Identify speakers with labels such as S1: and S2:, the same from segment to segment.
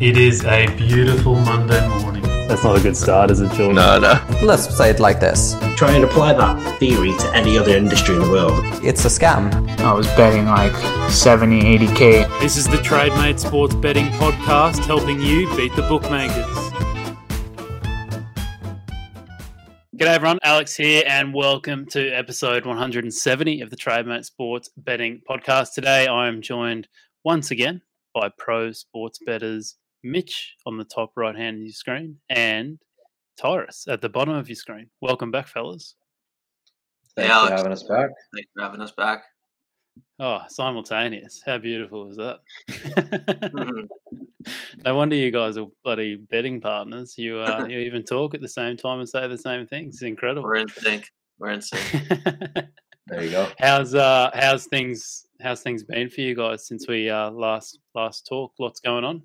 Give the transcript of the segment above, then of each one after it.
S1: It is a beautiful Monday morning.
S2: That's not a good start, is it, Jordan?
S3: No, no.
S4: Let's say it like this
S5: Try and apply that theory to any other industry in the world.
S4: it's a scam.
S6: I was betting like 70, 80k.
S7: This is the TradeMate Sports Betting Podcast, helping you beat the bookmakers. G'day everyone, Alex here, and welcome to episode 170 of the TradeMate Sports Betting Podcast. Today I am joined once again by pro sports betters Mitch on the top right hand of your screen and Tyrus at the bottom of your screen. Welcome back, fellas.
S3: Thanks
S8: Yeah,
S3: for
S8: Alex.
S3: having us back.
S8: Thanks for having us back.
S7: Oh, simultaneous. How beautiful is that?
S8: Mhm.
S7: no wonder you guys are bloody betting partners. You uh, you even talk at the same time and say the same things. It's incredible.
S8: We're in sync. We're in sync.
S3: There you go.
S7: how's uh how's things how's things been for you guys since we uh last last talked? Lots going on.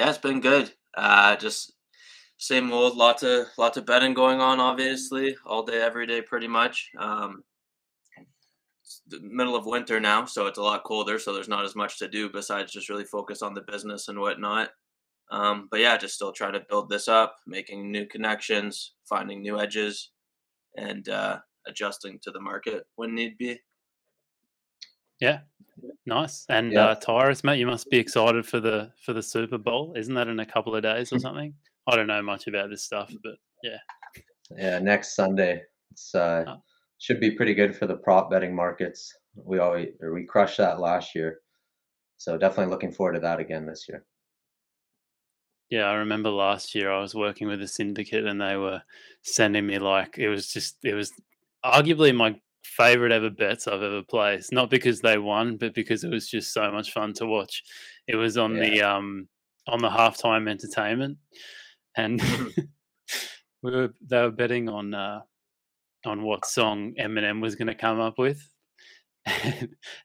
S8: Yeah, it's been good. Uh, just same old. Lots of lots of betting going on. Obviously, all day, every day, pretty much. Um, it's the middle of winter now, so it's a lot colder. So there's not as much to do besides just really focus on the business and whatnot. Um, but yeah, just still trying to build this up, making new connections, finding new edges, and uh, adjusting to the market when need be.
S7: Yeah. Nice. And
S3: Yeah.
S7: uh Tyrus, mate, you must be excited for the for the Super Bowl. Isn't that in a couple of days or something? I don't know much about this stuff, but
S3: Yeah, Yeah, next Sunday. It's uh
S7: Oh.
S3: should be pretty good for the prop betting markets. We always we crushed that last year. So definitely looking forward to that again this year.
S7: Yeah, I remember last year I was working with a syndicate and they were sending me like it was just it was arguably my favorite ever bets I've ever placed. Not because they won, but because it was just so much fun to watch. It was on the um on the halftime entertainment and we were they were betting on uh on what song Eminem was gonna come up with.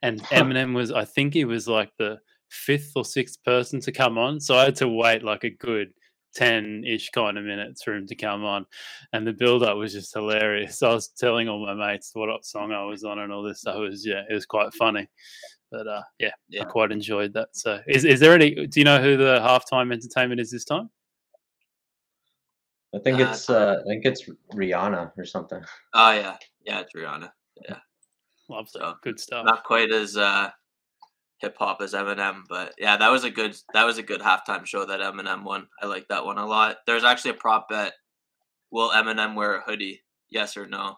S7: and Eminem was I think he was like the fifth or sixth person to come on. So I had to wait like a good 10 ish kind of minutes for him to come on. And the build up was just hilarious. I was telling all my mates what song I was on and all this stuff. It was, yeah, it was quite funny. But uh, yeah,
S8: Yeah.
S7: I quite enjoyed that. So is, is there any, do you know who the halftime entertainment is this time?
S3: I think
S8: Uh,
S3: it's uh I think it's Rihanna or something.
S8: Oh yeah, yeah, it's Rihanna.
S7: love
S8: So,
S7: Good stuff.
S8: Not quite as uh, hip hop as Eminem, but yeah, that was a good that was a good halftime show that Eminem won. I like that one a lot. There's actually a prop bet: Will Eminem wear a hoodie? Yes or no?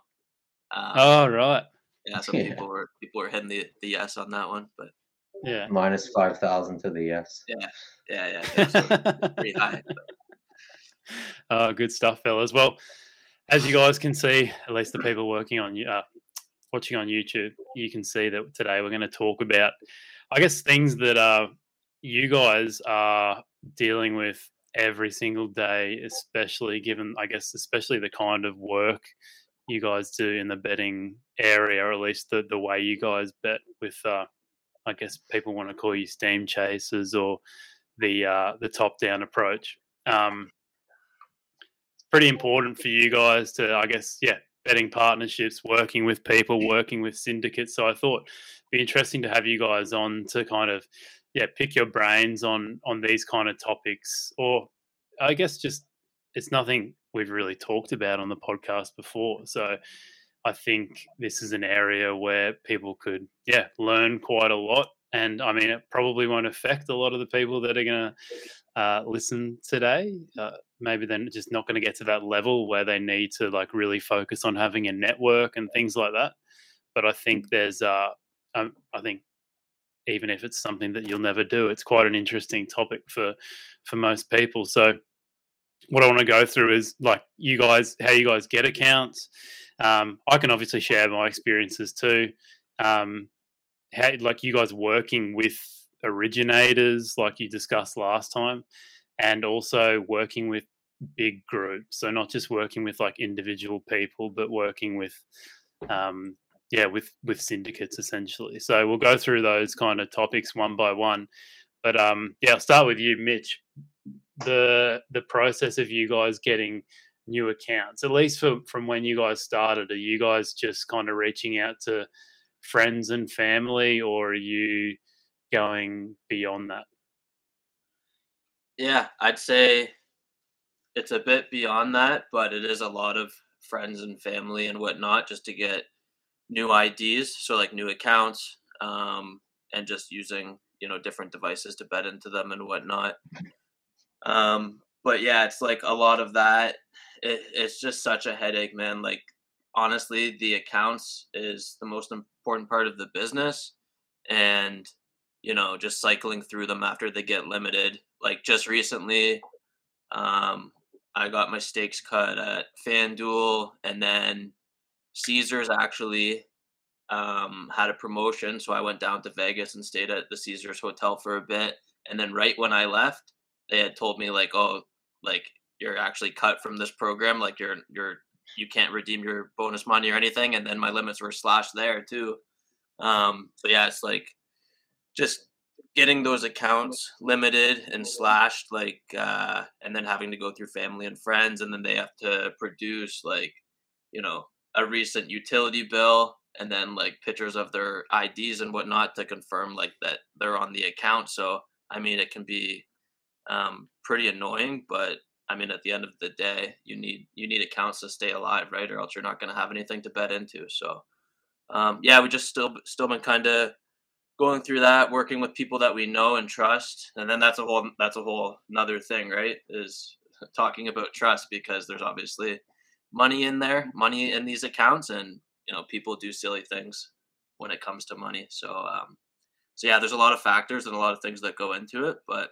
S8: Um,
S7: Oh, right.
S8: yeah, so
S3: Yeah.
S8: people were people were hitting the, the yes on that one, but
S7: Yeah.
S3: Minus five thousand to the yes.
S8: yeah, yeah, yeah, so pretty high. But
S7: Oh, good stuff, fellas. Well, as you guys can see, at least the people working on you, uh, watching on YouTube, you can see that today we're going to talk about, I guess, things that uh, you guys are dealing with every single day, especially given, I guess, especially the kind of work you guys do in the betting area, or at least the, the way you guys bet with, uh, I guess, people want to call you steam chasers or the uh, the top down approach. Um, pretty important for you guys to, I guess, yeah, betting partnerships, working with people, working with syndicates. So I thought it'd be interesting to have you guys on to kind of, yeah, pick your brains on on these kind of topics, or I guess just it's nothing we've really talked about on the podcast before. So I think this is an area where people could, yeah, learn quite a lot. And I mean, it probably won't affect a lot of the people that are going to uh, listen today. Uh, maybe they're just not going to get to that level where they need to like really focus on having a network and things like that. But I think there's, uh, um, I think even if it's something that you'll never do, it's quite an interesting topic for for most people. So what I want to go through is like you guys, how you guys get accounts. Um, I can obviously share my experiences too. Um, how like you guys working with originators, like you discussed last time, and also working with big groups. So not just working with like individual people, but working with, um, yeah, with with syndicates essentially. So we'll go through those kind of topics one by one. But um, yeah, I'll start with you, Mitch. The the process of you guys getting new accounts, at least for, from when you guys started, are you guys just kind of reaching out to friends and family, or are you going beyond that?
S8: Yeah, I'd say it's a bit beyond that, but it is a lot of friends and family and whatnot just to get new IDs, so like new accounts, um, and just using you know different devices to bet into them and whatnot. Um, but yeah, it's like a lot of that. It, it's just such a headache, man. Like honestly, the accounts is the most important part of the business, and you know, just cycling through them after they get limited. Like just recently, um, I got my stakes cut at FanDuel, and then Caesars actually um, had a promotion, so I went down to Vegas and stayed at the Caesars hotel for a bit. And then right when I left, they had told me like, "Oh, like you're actually cut from this program. Like you're you're you can't redeem your bonus money or anything." And then my limits were slashed there too. Um, so yeah, it's like just getting those accounts limited and slashed like uh and then having to go through family and friends and then they have to produce like you know a recent utility bill and then like pictures of their IDs and whatnot to confirm like that they're on the account. So I mean, it can be um, pretty annoying, but I mean, at the end of the day, you need you need accounts to stay alive, right? Or else you're not going to have anything to bet into. So um, yeah, we just still still been kind of going through that, working with people that we know and trust, and then that's a whole that's a whole another thing, right? Is talking about trust because there's obviously money in there, money in these accounts, and you know people do silly things when it comes to money. So um, so yeah, there's a lot of factors and a lot of things that go into it, but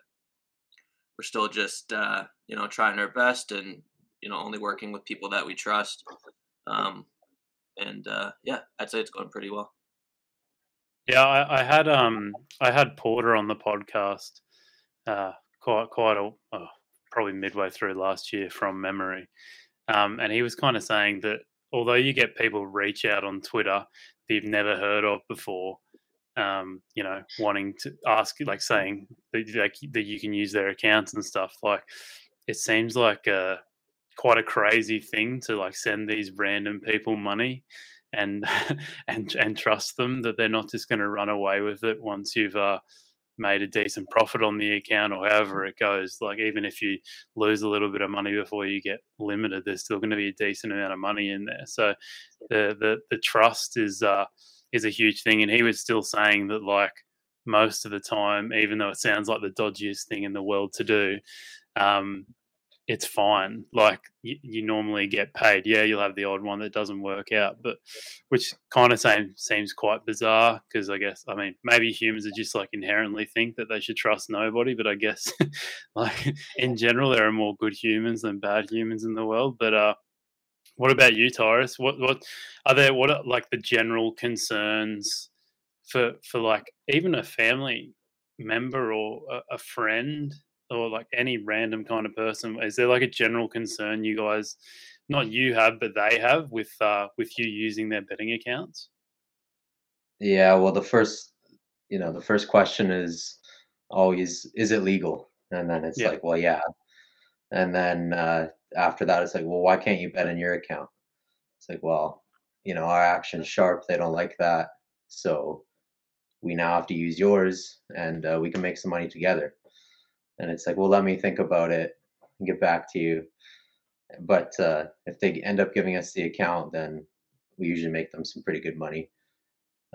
S8: we're still just uh, you know trying our best and you know only working with people that we trust. Um, and uh, yeah, I'd say it's going pretty well.
S7: Yeah, I, I had um I had Porter on the podcast uh, quite quite a oh, probably midway through last year from memory, um, and he was kind of saying that although you get people reach out on Twitter that you've never heard of before, um, you know, wanting to ask, like saying that, like, that you can use their accounts and stuff, like it seems like a, quite a crazy thing to like send these random people money and and and trust them that they're not just going to run away with it once you've uh, made a decent profit on the account or however it goes. Like even if you lose a little bit of money before you get limited, there's still going to be a decent amount of money in there. So the the the trust is uh is a huge thing. And he was still saying that like most of the time, even though it sounds like the dodgiest thing in the world to do, um, it's fine. Like you, you, normally get paid. Yeah, you'll have the odd one that doesn't work out, but which kind of same, seems quite bizarre because I guess I mean maybe humans are just like inherently think that they should trust nobody, but I guess like in general there are more good humans than bad humans in the world. But uh, what about you, Tyrus? What what are there? What are like the general concerns for for like even a family member or a, a friend or like any random kind of person is there like a general concern you guys not you have but they have with uh with you using their betting accounts
S3: yeah well the first you know the first question is always is it legal and then it's yeah. like well yeah and then uh after that it's like well why can't you bet in your account it's like well you know our action's sharp they don't like that so we now have to use yours and uh, we can make some money together and it's like, well, let me think about it and get back to you. But uh, if they end up giving us the account, then we usually make them some pretty good money.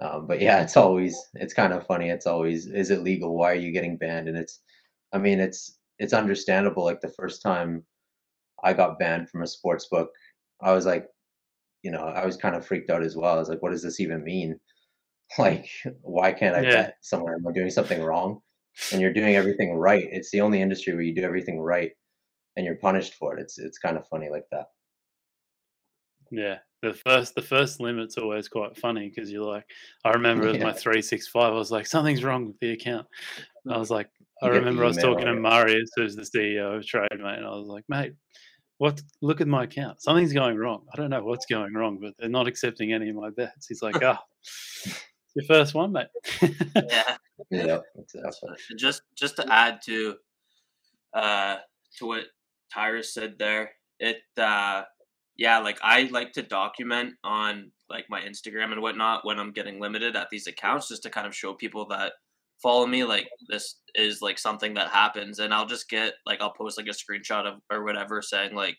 S3: Um, but yeah, it's always it's kind of funny. It's always is it legal? Why are you getting banned? And it's, I mean, it's it's understandable. Like the first time I got banned from a sports book, I was like, you know, I was kind of freaked out as well. I was like, what does this even mean? Like, why can't I yeah. bet somewhere? Am I doing something wrong? and you're doing everything right. It's the only industry where you do everything right and you're punished for it. It's it's kind of funny like that.
S7: Yeah, the first the first limit's always quite funny because you're like, I remember with my three six five, I was like, something's wrong with the account. I was like, I remember I was talking to Marius, who's the CEO of TradeMate, and I was like, mate, what? Look at my account. Something's going wrong. I don't know what's going wrong, but they're not accepting any of my bets. He's like, ah, oh, your first one, mate.
S8: yeah, yeah, exactly. Just just to add to uh to what Tyrus said there, it uh yeah, like I like to document on like my Instagram and whatnot when I'm getting limited at these accounts just to kind of show people that follow me, like this is like something that happens, and I'll just get like I'll post like a screenshot of or whatever saying like,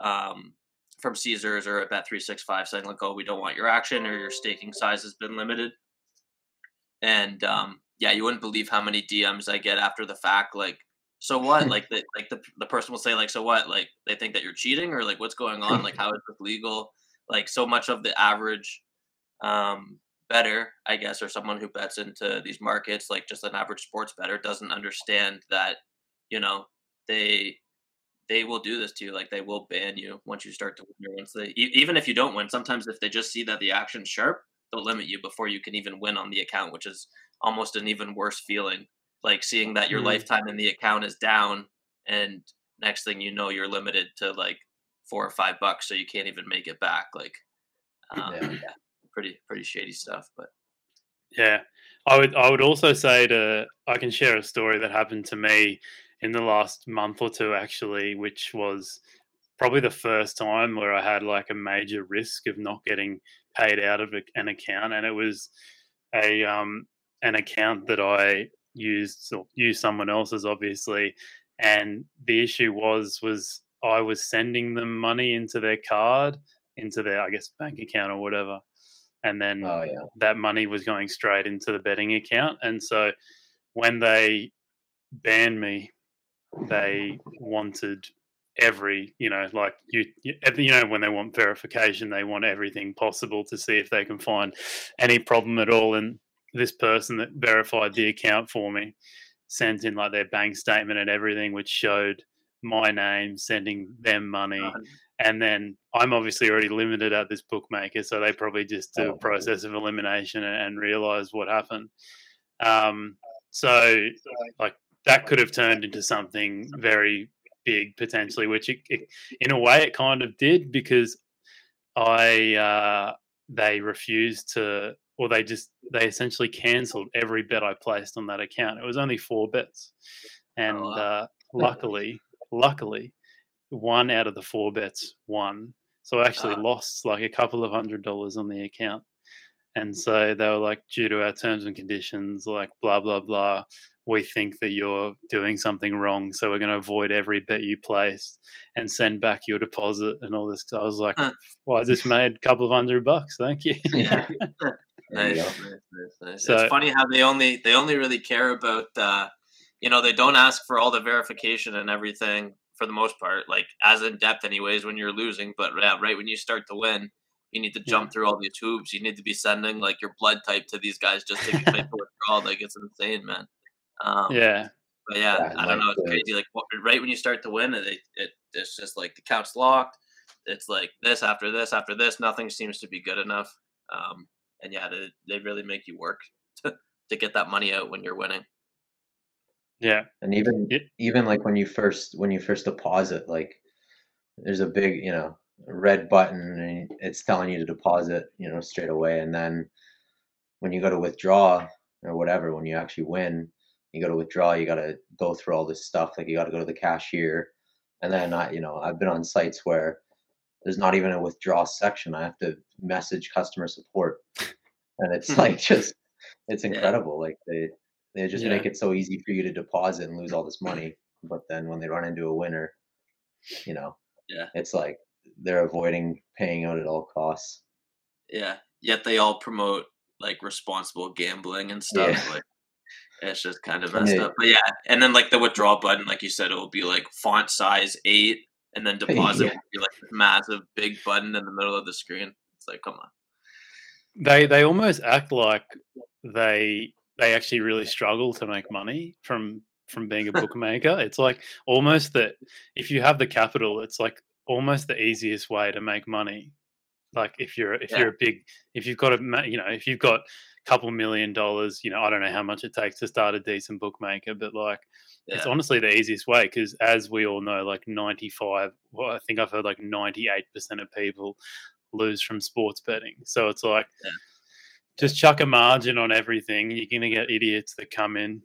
S8: um, from Caesars or at Bet three six five saying like, oh, we don't want your action or your staking size has been limited, and um, yeah, you wouldn't believe how many DMs I get after the fact, like. So what? like the like the the person will say like, so what? Like they think that you're cheating or like what's going on? Like how is this legal? Like so much of the average um, better, I guess, or someone who bets into these markets, like just an average sports better, doesn't understand that, you know, they they will do this to you. Like they will ban you once you start to win. Or once they even if you don't win, sometimes if they just see that the action's sharp, they'll limit you before you can even win on the account, which is almost an even worse feeling. Like seeing that your mm. lifetime in the account is down, and next thing you know, you're limited to like four or five bucks, so you can't even make it back. Like, um, yeah. Pretty pretty shady stuff. But
S7: yeah, I would I would also say to I can share a story that happened to me in the last month or two actually, which was probably the first time where I had like a major risk of not getting paid out of an account, and it was a um an account that I used or used someone else's obviously, and the issue was was I was sending them money into their card into their I guess bank account or whatever, and then
S3: oh, yeah.
S7: that money was going straight into the betting account. And so when they banned me, they wanted every you know like you you know when they want verification they want everything possible to see if they can find any problem at all and this person that verified the account for me sent in like their bank statement and everything which showed my name sending them money and then I'm obviously already limited at this bookmaker, so they probably just do a oh, process of elimination and, and realize what happened. Um, so, like that could have turned into something very big potentially, which it, it, in a way it kind of did because I uh, they refused to, or they just they essentially cancelled every bet I placed on that account. It was only four bets, and oh, uh, luckily, luckily one out of the four bets won. So I actually uh, lost like a couple of hundred dollars on the account. And so they were like, due to our terms and conditions, like blah, blah, blah, we think that you're doing something wrong. So we're going to avoid every bet you placed and send back your deposit and all this. I was like, uh, well, I just made a couple of hundred bucks. Thank you.
S8: Yeah. nice, nice, nice, So, it's funny how they only they only really care about uh, you know they don't ask for all the verification and everything for the most part, like as in depth, anyways, when you're losing. But yeah, right when you start to win, you need to jump yeah. through all these hoops. You need to be sending like your blood type to these guys just to get a withdrawal. Like it's insane, man.
S7: Um, yeah.
S8: But yeah, yeah I don't know. It's crazy. Like right when you start to win, it, it it's just like the count's locked. It's like this after this after this. Nothing seems to be good enough. Um, and yeah, they, they really make you work to, to get that money out when you're winning.
S7: Yeah.
S3: And even it, even like when you first when you first deposit, like there's a big, you know, red button and it's telling you to deposit, you know, straight away. And then when you go to withdraw or whatever, when you actually win, you go to withdraw, you gotta go through all this stuff. Like you gotta go to the cashier. And then I, you know, I've been on sites where there's not even a withdraw section. I have to message customer support. And it's hmm. like just it's incredible. Like they they just yeah. make it so easy for you to deposit and lose all this money. But then when they run into a winner, you know,
S8: yeah,
S3: it's like they're avoiding paying out at all costs.
S8: Yeah. Yet they all promote like responsible gambling and stuff. Yeah. Like it's just kind of messed yeah. up. But yeah, and then like the withdrawal button, like you said, it will be like font size eight, and then deposit yeah. will be like massive big button in the middle of the screen. It's like, come on.
S7: They they almost act like they they actually really struggle to make money from from being a bookmaker. it's like almost that if you have the capital, it's like almost the easiest way to make money. Like if you're if yeah. you're a big if you've got a you know if you've got a couple million dollars, you know I don't know how much it takes to start a decent bookmaker, but like yeah. it's honestly the easiest way because as we all know, like ninety five, well I think I've heard like ninety eight percent of people lose from sports betting. So it's like. Yeah just chuck a margin on everything. You're going to get idiots that come in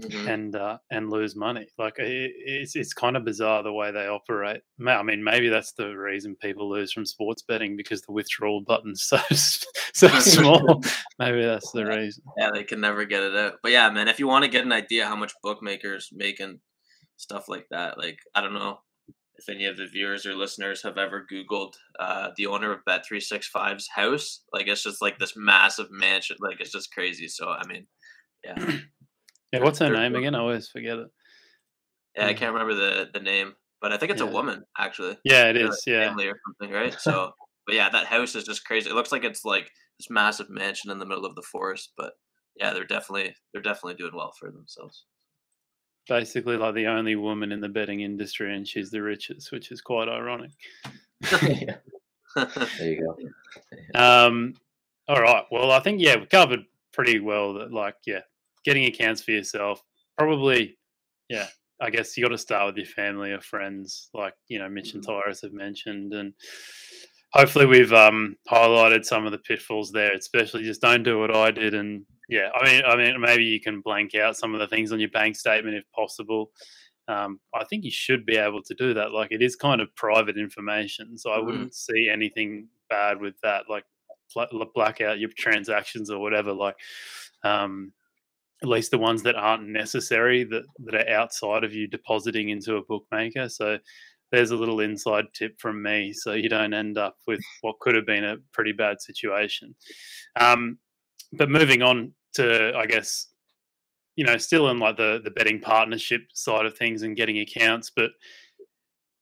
S8: Mhm.
S7: and uh, and lose money. Like it, it's it's kind of bizarre the way they operate. I mean, maybe that's the reason people lose from sports betting because the withdrawal button's so so small. maybe that's the reason.
S8: Yeah, they can never get it out. But yeah, man, if you want to get an idea how much bookmakers make and stuff like that, like I don't know if any of the viewers or listeners have ever Googled uh, the owner of Bet three six Five's house. Like it's just like this massive mansion. Like it's just crazy. So I mean, yeah,
S7: Yeah, what's her
S8: They're-
S7: name again? I always forget it.
S8: yeah, I can't remember the the name, but I think it's
S7: Yeah.
S8: a woman actually.
S7: Yeah, it is. Or. Yeah,
S8: family or something, right? So, but yeah, that house is just crazy. It looks like it's like this massive mansion in the middle of the forest. But yeah, they're definitely they're definitely doing well for themselves.
S7: Basically like the only woman in the betting industry, and she's the richest, which is quite ironic.
S3: yeah, there you go.
S7: Um, all right. Well, I think yeah, we covered pretty well that like yeah, getting accounts for yourself. Probably, yeah. I guess you got to start with your family or friends, like you know Mitch and Tyrus have mentioned, and hopefully we've um, highlighted some of the pitfalls there. Especially just don't do what I did, and yeah, I mean, I mean, maybe you can blank out some of the things on your bank statement if possible. Um, I think you should be able to do that. Like it is kind of private information, so I
S8: Mhm.
S7: wouldn't see anything bad with that. Like bla- black out your transactions or whatever. Like, um, at least the ones that aren't necessary that that are outside of you depositing into a bookmaker. So there's a little inside tip from me, so you don't end up with what could have been a pretty bad situation. Um, but moving on to, I guess, you know, still in like the the betting partnership side of things and getting accounts, but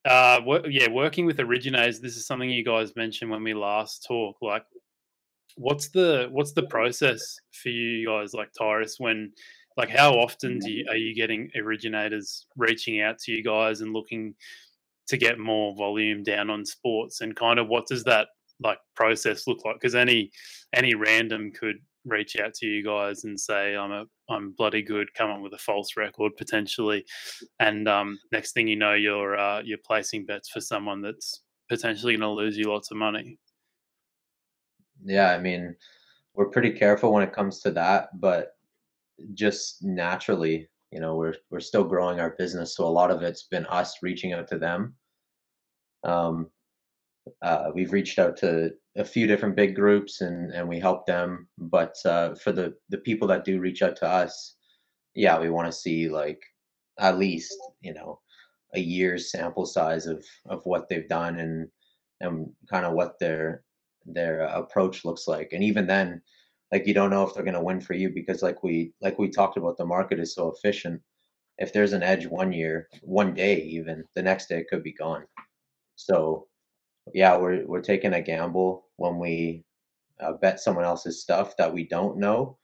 S7: uh, wo- yeah, working with originators. This is something you guys mentioned when we last talked. Like, what's the what's the process for you guys, like Tyrus? When like how often do you, are you getting originators reaching out to you guys and looking to get more volume down on sports and kind of what does that like process look like? Because any any random could reach out to you guys and say i'm a i'm bloody good come up with a false record potentially. And um next thing you know you're uh you're placing bets for someone that's potentially going to lose you lots of money.
S3: Yeah, I mean, we're pretty careful when it comes to that, but just naturally, you know, we're we're still growing our business, so a lot of it's been us reaching out to them. Um, uh, we've reached out to a few different big groups and and we help them, but uh, for the the people that do reach out to us, yeah, we want to see like at least you know a year's sample size of of what they've done and and kind of what their their uh, approach looks like and even then like you don't know if they're going to win for you because like we like we talked about the market is so efficient. If there's an edge one year one day even the next day it could be gone. So yeah we're we're taking a gamble when we uh, bet someone else's stuff that we don't know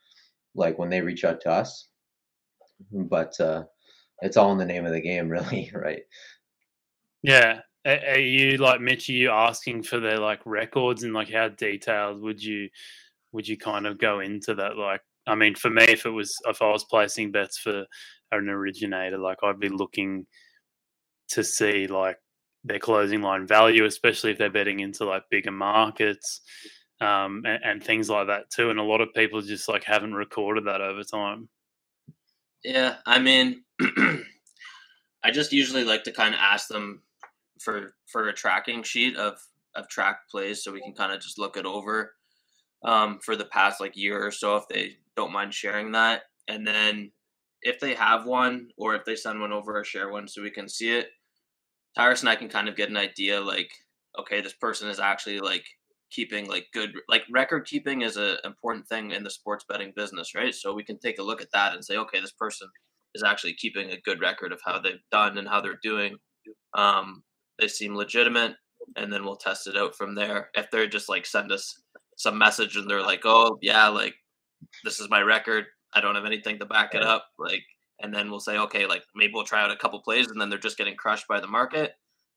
S3: like when they reach out to us. But uh it's all in the name of the game really right?
S7: Yeah are you like mitch are you asking for their like records and like how detailed would you would you kind of go into that? Like i mean for me if it was if i was placing bets for an originator like i'd be looking to see like their closing line value especially if they're betting into like bigger markets um, and, and things like that too and a lot of people just like haven't recorded that over time.
S8: Yeah, I mean, I just usually like to kind of ask them for for a tracking sheet of of track plays, so we can kind of just look it over um, for the past like year or so, if they don't mind sharing that, and then if they have one or if they send one over or share one, so we can see it. Tyrus and I can kind of get an idea, like, okay, this person is actually like keeping like good like record keeping is an important thing in the sports betting business right? So we can take a look at that and say okay this person is actually keeping a good record of how they've done and how they're doing. Um they seem legitimate and then we'll test it out from there. If they're just like send us some message and they're like oh yeah like this is my record. I don't have anything to back it up like and then we'll say okay like maybe we'll try out a couple plays and then they're just getting crushed by the market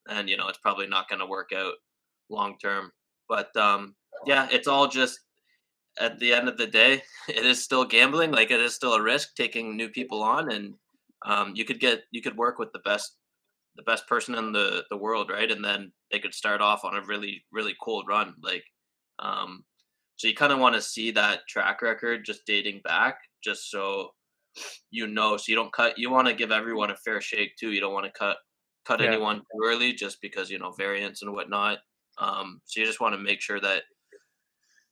S8: and you know it's probably not going to work out long term. But um yeah it's all just at the end of the day it is still gambling like it is still a risk taking new people on and um you could get you could work with the best the best person in the the world right? And then they could start off on a really really cold run like um so you kind of want to see that track record just dating back just so you know, so you don't cut. You want to give everyone a fair shake too. You don't want to cut cut
S7: Yeah.
S8: anyone too early just because you know variance and whatnot. Um, so you just want to make sure that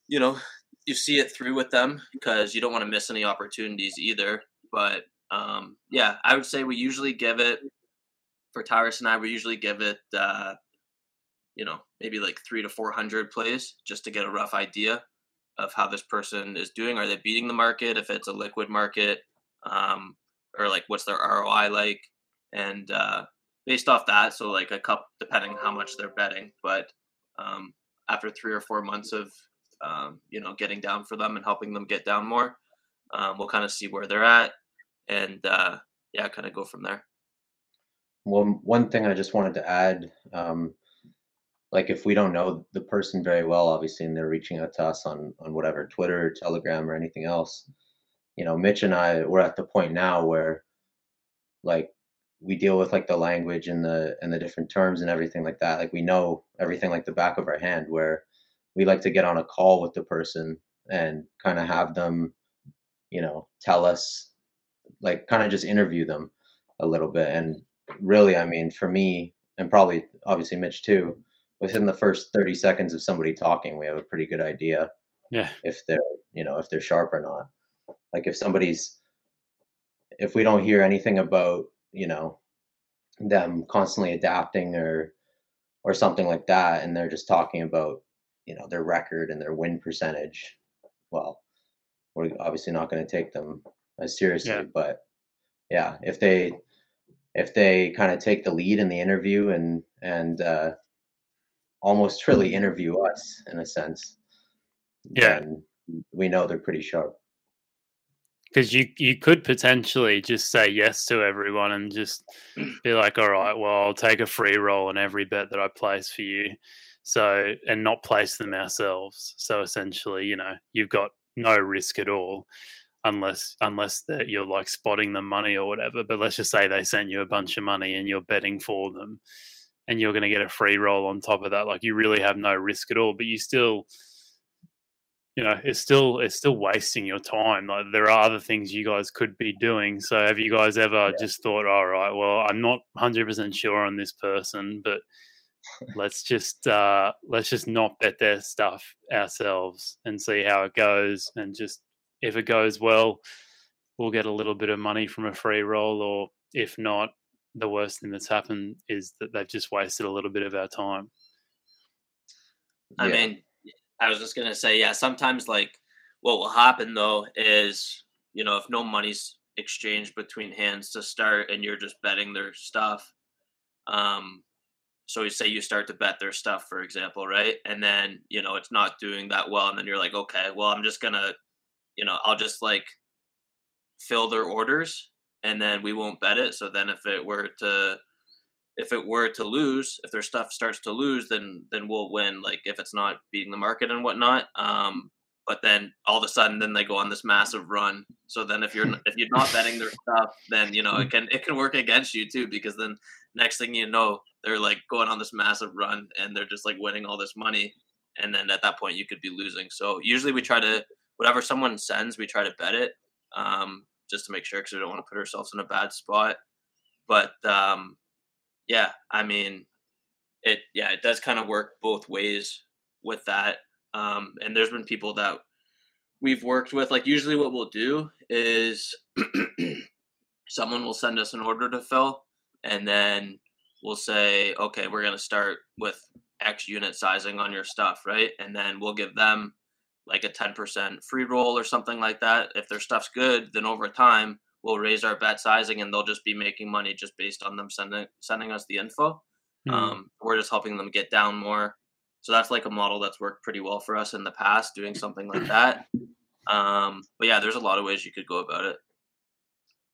S8: you know you see it through with them because you don't want to miss any opportunities either. But um, yeah, I would say we usually give it for Tyrus and I. We usually give it uh, you know maybe like three to four hundred plays just to get a rough idea of how this person is doing. Are they beating the market? If it's a liquid market, um, or like what's their ROI like? And uh, based off that, so like a cup depending how much they're betting. But um, after three or four months of um, you know getting down for them and helping them get down more, um, we'll kind of see where they're at, and uh, yeah, kind of go from there.
S3: One one thing I just wanted to add, um, like if we don't know the person very well, obviously, and they're reaching out to us on on whatever Twitter, or Telegram, or anything else, you know, Mitch and I we're at the point now where, like, we deal with like the language and the and the different terms and everything like that. Like we know everything like the back of our hand. Where we like to get on a call with the person and kind of have them, you know, tell us, like, kind of just interview them a little bit and really, I mean, for me, and probably obviously Mitch too, within the first 30 seconds of somebody talking, we have a pretty good idea
S7: Yeah.
S3: if they're, you know, if they're sharp or not. Like if somebody's, if we don't hear anything about, you know, them constantly adapting or, or something like that, and they're just talking about, you know, their record and their win percentage, well, we're obviously not going to take them as seriously.
S7: Yeah.
S3: But yeah, if they, if they kind of take the lead in the interview and and uh, almost really interview us in a sense,
S7: Yeah.
S3: then we know they're pretty sharp.
S7: because you you could potentially just say yes to everyone and just be like, all right, well, I'll take a free roll on every bet that I place for you, so and not place them ourselves. So essentially, you know, you've got no risk at all, unless unless that you're like spotting the money or whatever. But let's just say they sent you a bunch of money and you're betting for them, and you're going to get a free roll on top of that. Like you really have no risk at all, but you still you know it's still it's still wasting your time like there are other things you guys could be doing so have you guys ever just thought all right well i'm not 100% sure on this person but let's just uh let's just not bet their stuff ourselves and see how it goes and just if it goes well we'll get a little bit of money from a free roll or if not the worst thing that's happened is that they've just wasted a little bit of our time
S8: I
S3: Yeah.
S8: mean, I was just gonna say, yeah. Sometimes, like, what will happen though is, you know, if no money's exchanged between hands to start, and you're just betting their stuff, um, so you say you start to bet their stuff, for example, right? And then you know it's not doing that well, and then you're like, okay, well, I'm just gonna, you know, I'll just like fill their orders, and then we won't bet it. So then, if it were to if it were to lose, if their stuff starts to lose, then then we'll win. Like if it's not beating the market and whatnot. Um, but then all of a sudden, then they go on this massive run. So then if you're if you're not betting their stuff, then you know it can it can work against you too because then next thing you know they're like going on this massive run and they're just like winning all this money, and then at that point you could be losing. So usually we try to whatever someone sends, we try to bet it um, just to make sure because we don't want to put ourselves in a bad spot. But um, yeah, I mean, it yeah, it does kind of work both ways with that. Um, and there's been people that we've worked with. Like usually, what we'll do is someone will send us an order to fill, and then we'll say, okay, we're gonna start with X unit sizing on your stuff, right? And then we'll give them like a 10% free roll or something like that. If their stuff's good, then over time we'll raise our bet sizing and they'll just be making money just based on them sending sending us the info.
S7: Hmm.
S8: Um, we're just helping them get down more. So that's like a model that's worked pretty well for us in the past, doing something like that. Um, but yeah, there's a lot of ways you could go about it.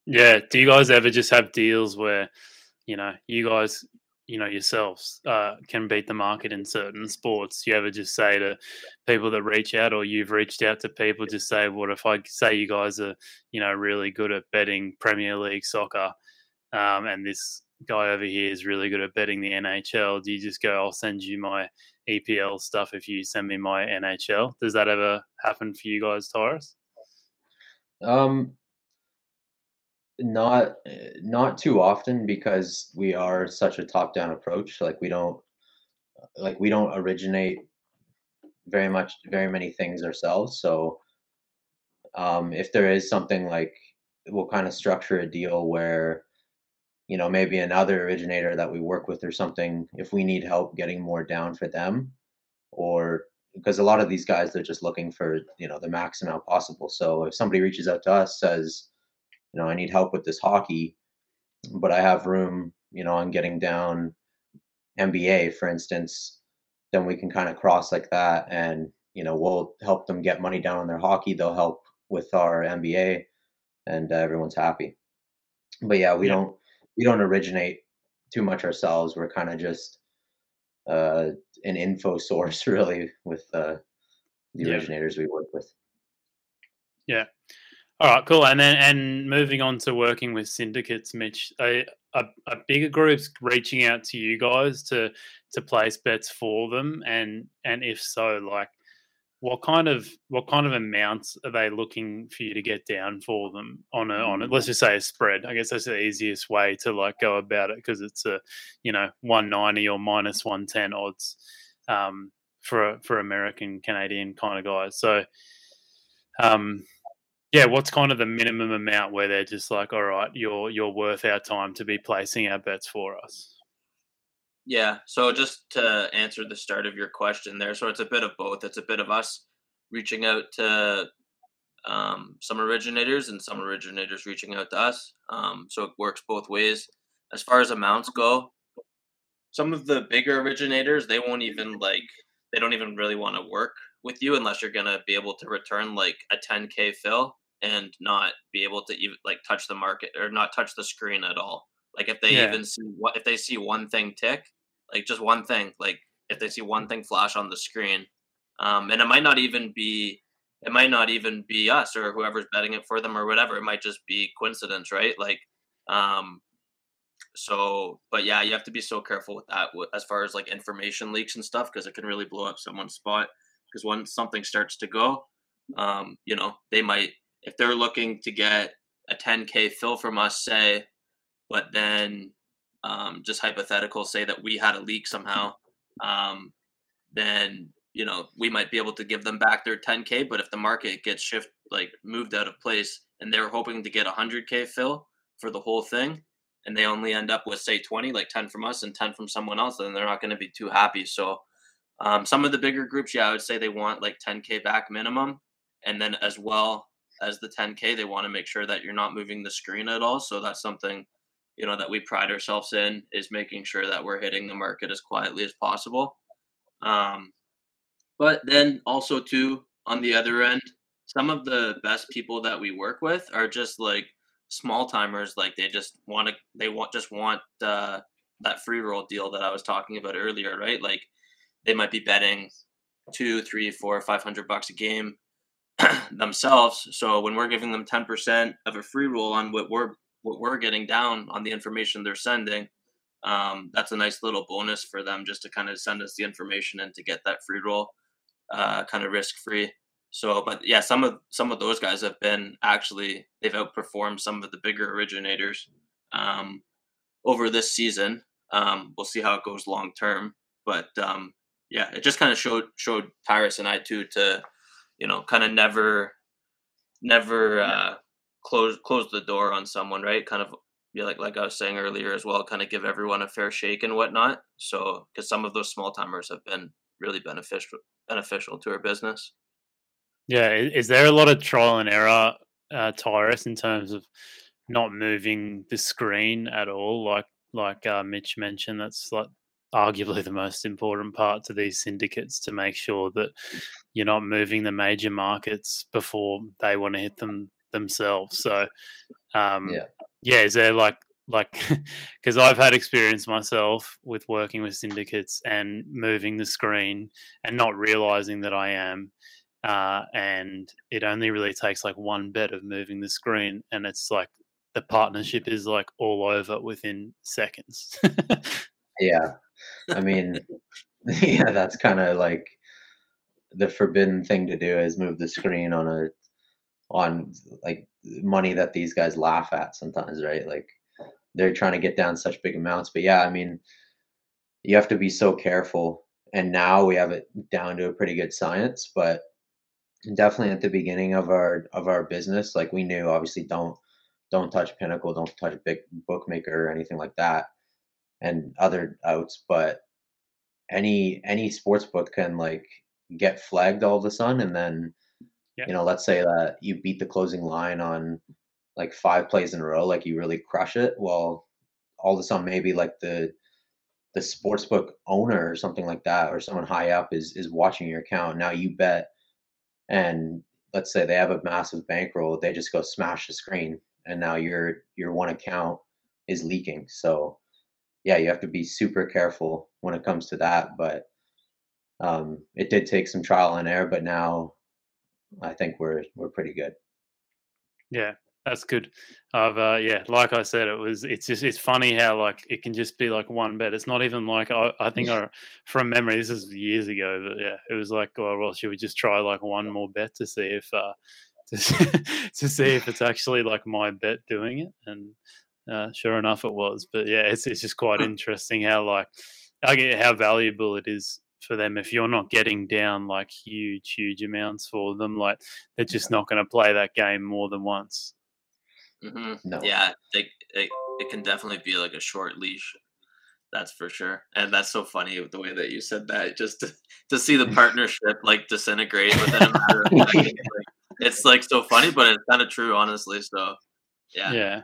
S7: Yeah. Do you guys ever just have deals where, you know, you guys, you know, yourselves uh, can beat the market in certain sports? You ever just say to people that reach out, or you've reached out to people, just say, "What if I say you guys are, you know, really good at betting Premier League soccer, um, and this guy over here is really good at betting the NHL?" Do you just go, "I'll send you my EPL stuff if you send me my NHL"? Does that ever happen for you guys, Tyrus?
S3: Um, not not too often because we are such a top down approach. Like we don't like we don't originate very much very many things ourselves. So um, if there is something like we'll kind of structure a deal where you know maybe another originator that we work with or something if we need help getting more down for them or because a lot of these guys they're just looking for you know the max amount possible so if somebody reaches out to us says you know i need help with this hockey but i have room you know on getting down NBA for instance then we can kind of cross like that and you know we'll help them get money down on their hockey they'll help with our NBA and uh, everyone's happy but yeah we yeah. don't we don't originate too much ourselves we're kind of just uh, an info source really with uh, the yeah. originators we work with.
S7: Yeah. All right, cool. And then and moving on to working with syndicates, Mitch, a, a, a bigger group's reaching out to you guys to to place bets for them, and and if so, like what kind of what kind of amounts are they looking for you to get down for them on a on it? Let's just say a spread. I guess that's the easiest way to like go about it because it's a you know one ninety or minus one ten odds um, for for American Canadian kind of guys. So um, yeah, what's kind of the minimum amount where they're just like, all right, you're you're worth our time to be placing our bets for us.
S8: Yeah. So just to answer the start of your question there, so it's a bit of both. It's a bit of us reaching out to um, some originators and some originators reaching out to us. Um, so it works both ways. As far as amounts go, some of the bigger originators they won't even like they don't even really want to work with you unless you're gonna be able to return like a 10k fill and not be able to even like touch the market or not touch the screen at all. Like if they yeah. even see what if they see one thing tick, like just one thing like if they see one thing flash on the screen um, and it might not even be it might not even be us or whoever's betting it for them or whatever it might just be coincidence right like um so but yeah you have to be so careful with that as far as like information leaks and stuff because it can really blow up someone's spot because once something starts to go um you know they might if they're looking to get a 10k fill from us say but then um, just hypothetical, say that we had a leak somehow, um, then you know we might be able to give them back their 10k. But if the market gets shift like moved out of place and they're hoping to get 100k fill for the whole thing, and they only end up with say 20, like 10 from us and 10 from someone else, then they're not going to be too happy. So um, some of the bigger groups, yeah, I would say they want like 10k back minimum, and then as well as the 10k, they want to make sure that you're not moving the screen at all. So that's something you know that we pride ourselves in is making sure that we're hitting the market as quietly as possible um, but then also too on the other end some of the best people that we work with are just like small timers like they just want to they want just want uh, that free roll deal that i was talking about earlier right like they might be betting two three four five hundred bucks a game themselves so when we're giving them 10% of a free roll on what we're what we're getting down on the information they're sending, um, that's a nice little bonus for them just to kind of send us the information and to get that free roll uh, kind of risk free. So, but yeah, some of some of those guys have been actually they've outperformed some of the bigger originators um, over this season. Um, we'll see how it goes long term, but um, yeah, it just kind of showed showed Tyrus and I too to you know kind of never never uh, close close the door on someone, right? Kind of yeah, like like I was saying earlier as well, kind of give everyone a fair shake and whatnot. So because some of those small timers have been really beneficial beneficial to our business.
S7: Yeah, is there a lot of trial and error, uh, Tyrus, in terms of not moving the screen at all? Like like uh, Mitch mentioned, that's like arguably the most important part to these syndicates to make sure that you're not moving the major markets before they want to hit them themselves. So, um, yeah, yeah, is there like like because I've had experience myself with working with syndicates and moving the screen and not realizing that I am. Uh, and it only really takes like one bet of moving the screen, and it's like the partnership is like all over within seconds.
S3: yeah, I mean, yeah, that's kind of like the forbidden thing to do is move the screen on a on like money that these guys laugh at sometimes, right? Like they're trying to get down such big amounts. But yeah, I mean, you have to be so careful. And now we have it down to a pretty good science, but definitely at the beginning of our of our business, like we knew obviously don't don't touch Pinnacle, don't touch big bookmaker or anything like that, and other outs. But any any sports book can like get flagged all of a sudden, and then
S7: Yeah.
S3: you know, let's say that you beat the closing line on like five plays in a row, like you really crush it. Well, all of a sudden, maybe like the the sportsbook owner or something like that, or someone high up is is watching your account. Now you bet, and let's say they have a massive bankroll, they just go smash the screen, and now your your one account is leaking. So yeah, you have to be super careful when it comes to that. But um, it did take some trial and error, but now I think we're we're pretty good.
S7: Yeah, that's good. I've uh, yeah, like I said, it was. It's just it's funny how like it can just be like one bet. It's not even like I, I think I from memory. This is years ago, but yeah, it was like, oh well, should we just try like one more bet to see if uh to, see- to see if it's actually like my bet doing it, and uh, sure enough, it was. But yeah, it's it's just quite interesting how like I get how valuable it is for them if you're not getting down like huge huge amounts for them like they're just not going to play that game more than once
S8: hmm
S3: No.
S8: Yeah, they, it it can definitely be like a short leash. That's for sure. And that's so funny with the way that you said that. Just to, to see the partnership like disintegrate within a matter of seconds. Like, it's like so funny, but it's kind of true, honestly. So yeah,
S7: yeah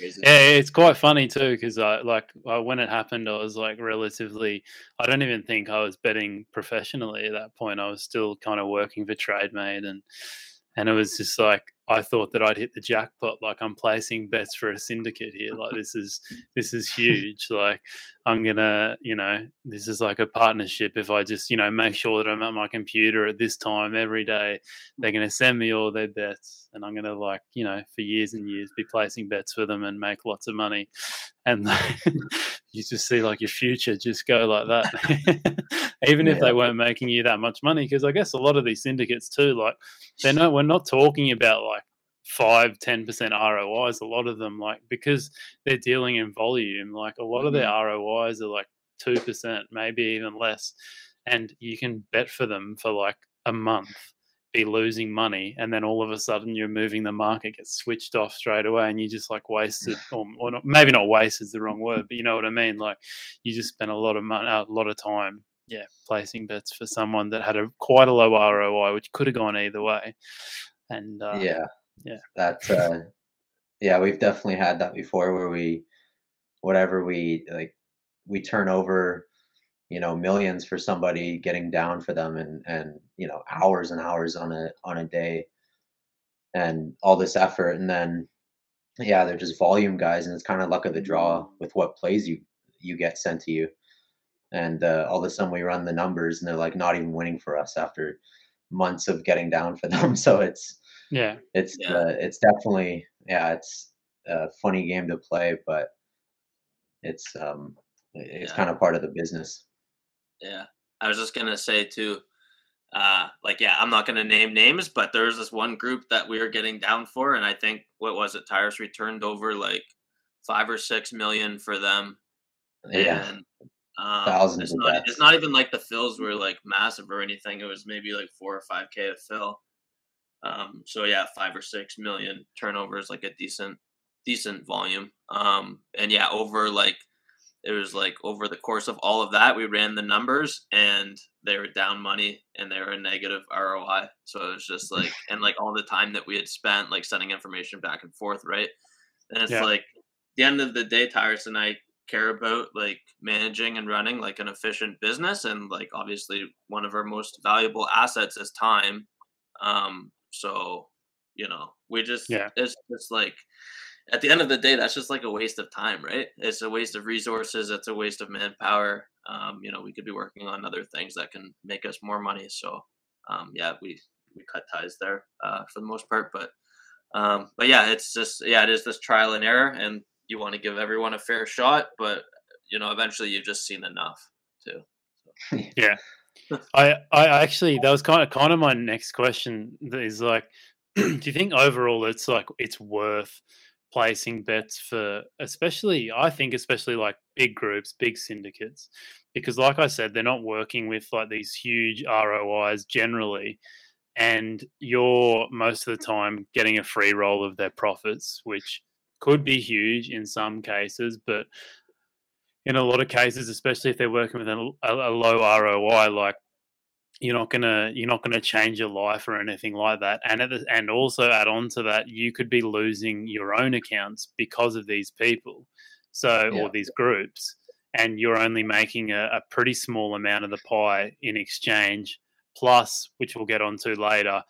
S7: Yeah, it's quite funny too because I like when it happened, I was like relatively. I don't even think I was betting professionally at that point. I was still kind of working for TradeMate, and and it was just like I thought that I'd hit the jackpot. Like I'm placing bets for a syndicate here. Like this is this is huge. Like I'm gonna, you know, this is like a partnership. If I just, you know, make sure that I'm at my computer at this time every day, they're gonna send me all their bets, and I'm gonna like, you know, for years and years be placing bets for them and make lots of money. And you just see like your future just go like that, even if they weren't making you that much money. Because I guess a lot of these syndicates too, like they're not. We're not talking about like five, ten percent ROIs. A lot of them, like because they're dealing in volume, like a lot of their ROIs are like two percent, maybe even less, and you can bet for them for like a month, be losing money, and then all of a sudden you're moving the market gets switched off straight away, and you just like wasted, or, or not, maybe not waste is the wrong word, but you know what I mean. Like you just spent a lot of money, a lot of time. Yeah, placing bets for someone that had a quite a low ROI, which could have gone either way. And uh,
S3: yeah
S7: yeah.
S3: that's uh yeah we've definitely had that before where we whatever we like we turn over you know millions for somebody getting down for them and and you know hours and hours on a on a day and all this effort. And then yeah they're just volume guys and it's kind of luck of the draw with what plays you you get sent to you. And uh, all of a sudden we run the numbers and they're like not even winning for us after months of getting down for them so it's
S7: yeah,
S3: it's
S8: Yeah.
S3: uh, it's definitely yeah it's a funny game to play but it's um it's
S8: Yeah.
S3: kind of part of the business
S8: Yeah. I was just gonna say too, uh, like yeah, I'm not gonna name names, but there's this one group that we were getting down for, and I think what was it, Tyrus returned over like five or six million for them.
S3: yeah
S8: And um,
S3: Thousands
S8: it's not it's not even like the fills were like massive or anything. It was maybe like four or five K a fill. Um, so yeah, five or six million turnovers, like a decent decent volume. Um, and yeah, over like it was like over the course of all of that, we ran the numbers and they were down money and they were a negative ROI. So it was just like, and like all the time that we had spent like sending information back and forth, right? And it's
S7: Yeah.
S8: like, the end of the day, Tyrus and I care about like managing and running like an efficient business. And like, obviously, one of our most valuable assets is time. Um, so, you know, we just,
S7: Yeah.
S8: it's just like, at the end of the day, that's just like a waste of time, right? It's a waste of resources. It's a waste of manpower. Um, you know, we could be working on other things that can make us more money. So, um, yeah, we we cut ties there uh, for the most part. But um, but yeah, it's just yeah, it is this trial and error, and you want to give everyone a fair shot, but you know, eventually you've just seen enough too.
S7: Yeah i I actually that was kind of kind of my next question is like do you think overall it's like it's worth placing bets for especially I think especially like big groups, big syndicates because like I said they're not working with like these huge ROIs generally and you're most of the time getting a free roll of their profits which could be huge in some cases but in a lot of cases especially if they're working with a, a low ROI like you're not gonna you're not gonna change your life or anything like that. And the, and also add on to that, you could be losing your own accounts because of these people, so yeah. or these groups, and you're only making a, a pretty small amount of the pie in exchange. Plus, which we'll get onto later,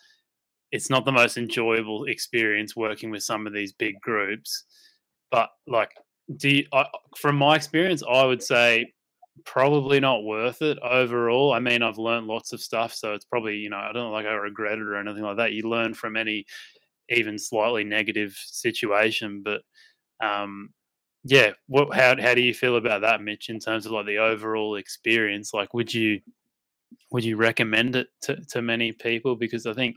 S7: it's not the most enjoyable experience working with some of these big groups. But like, do you, I, from my experience, I would say probably not worth it overall. I mean, I've learned lots of stuff, so it's probably you know I don't like I regret it or anything like that. You learn from any even slightly negative situation, but um, yeah, what how how do you feel about that, Mitch? In terms of like the overall experience, like would you would you recommend it to, to many people? Because I think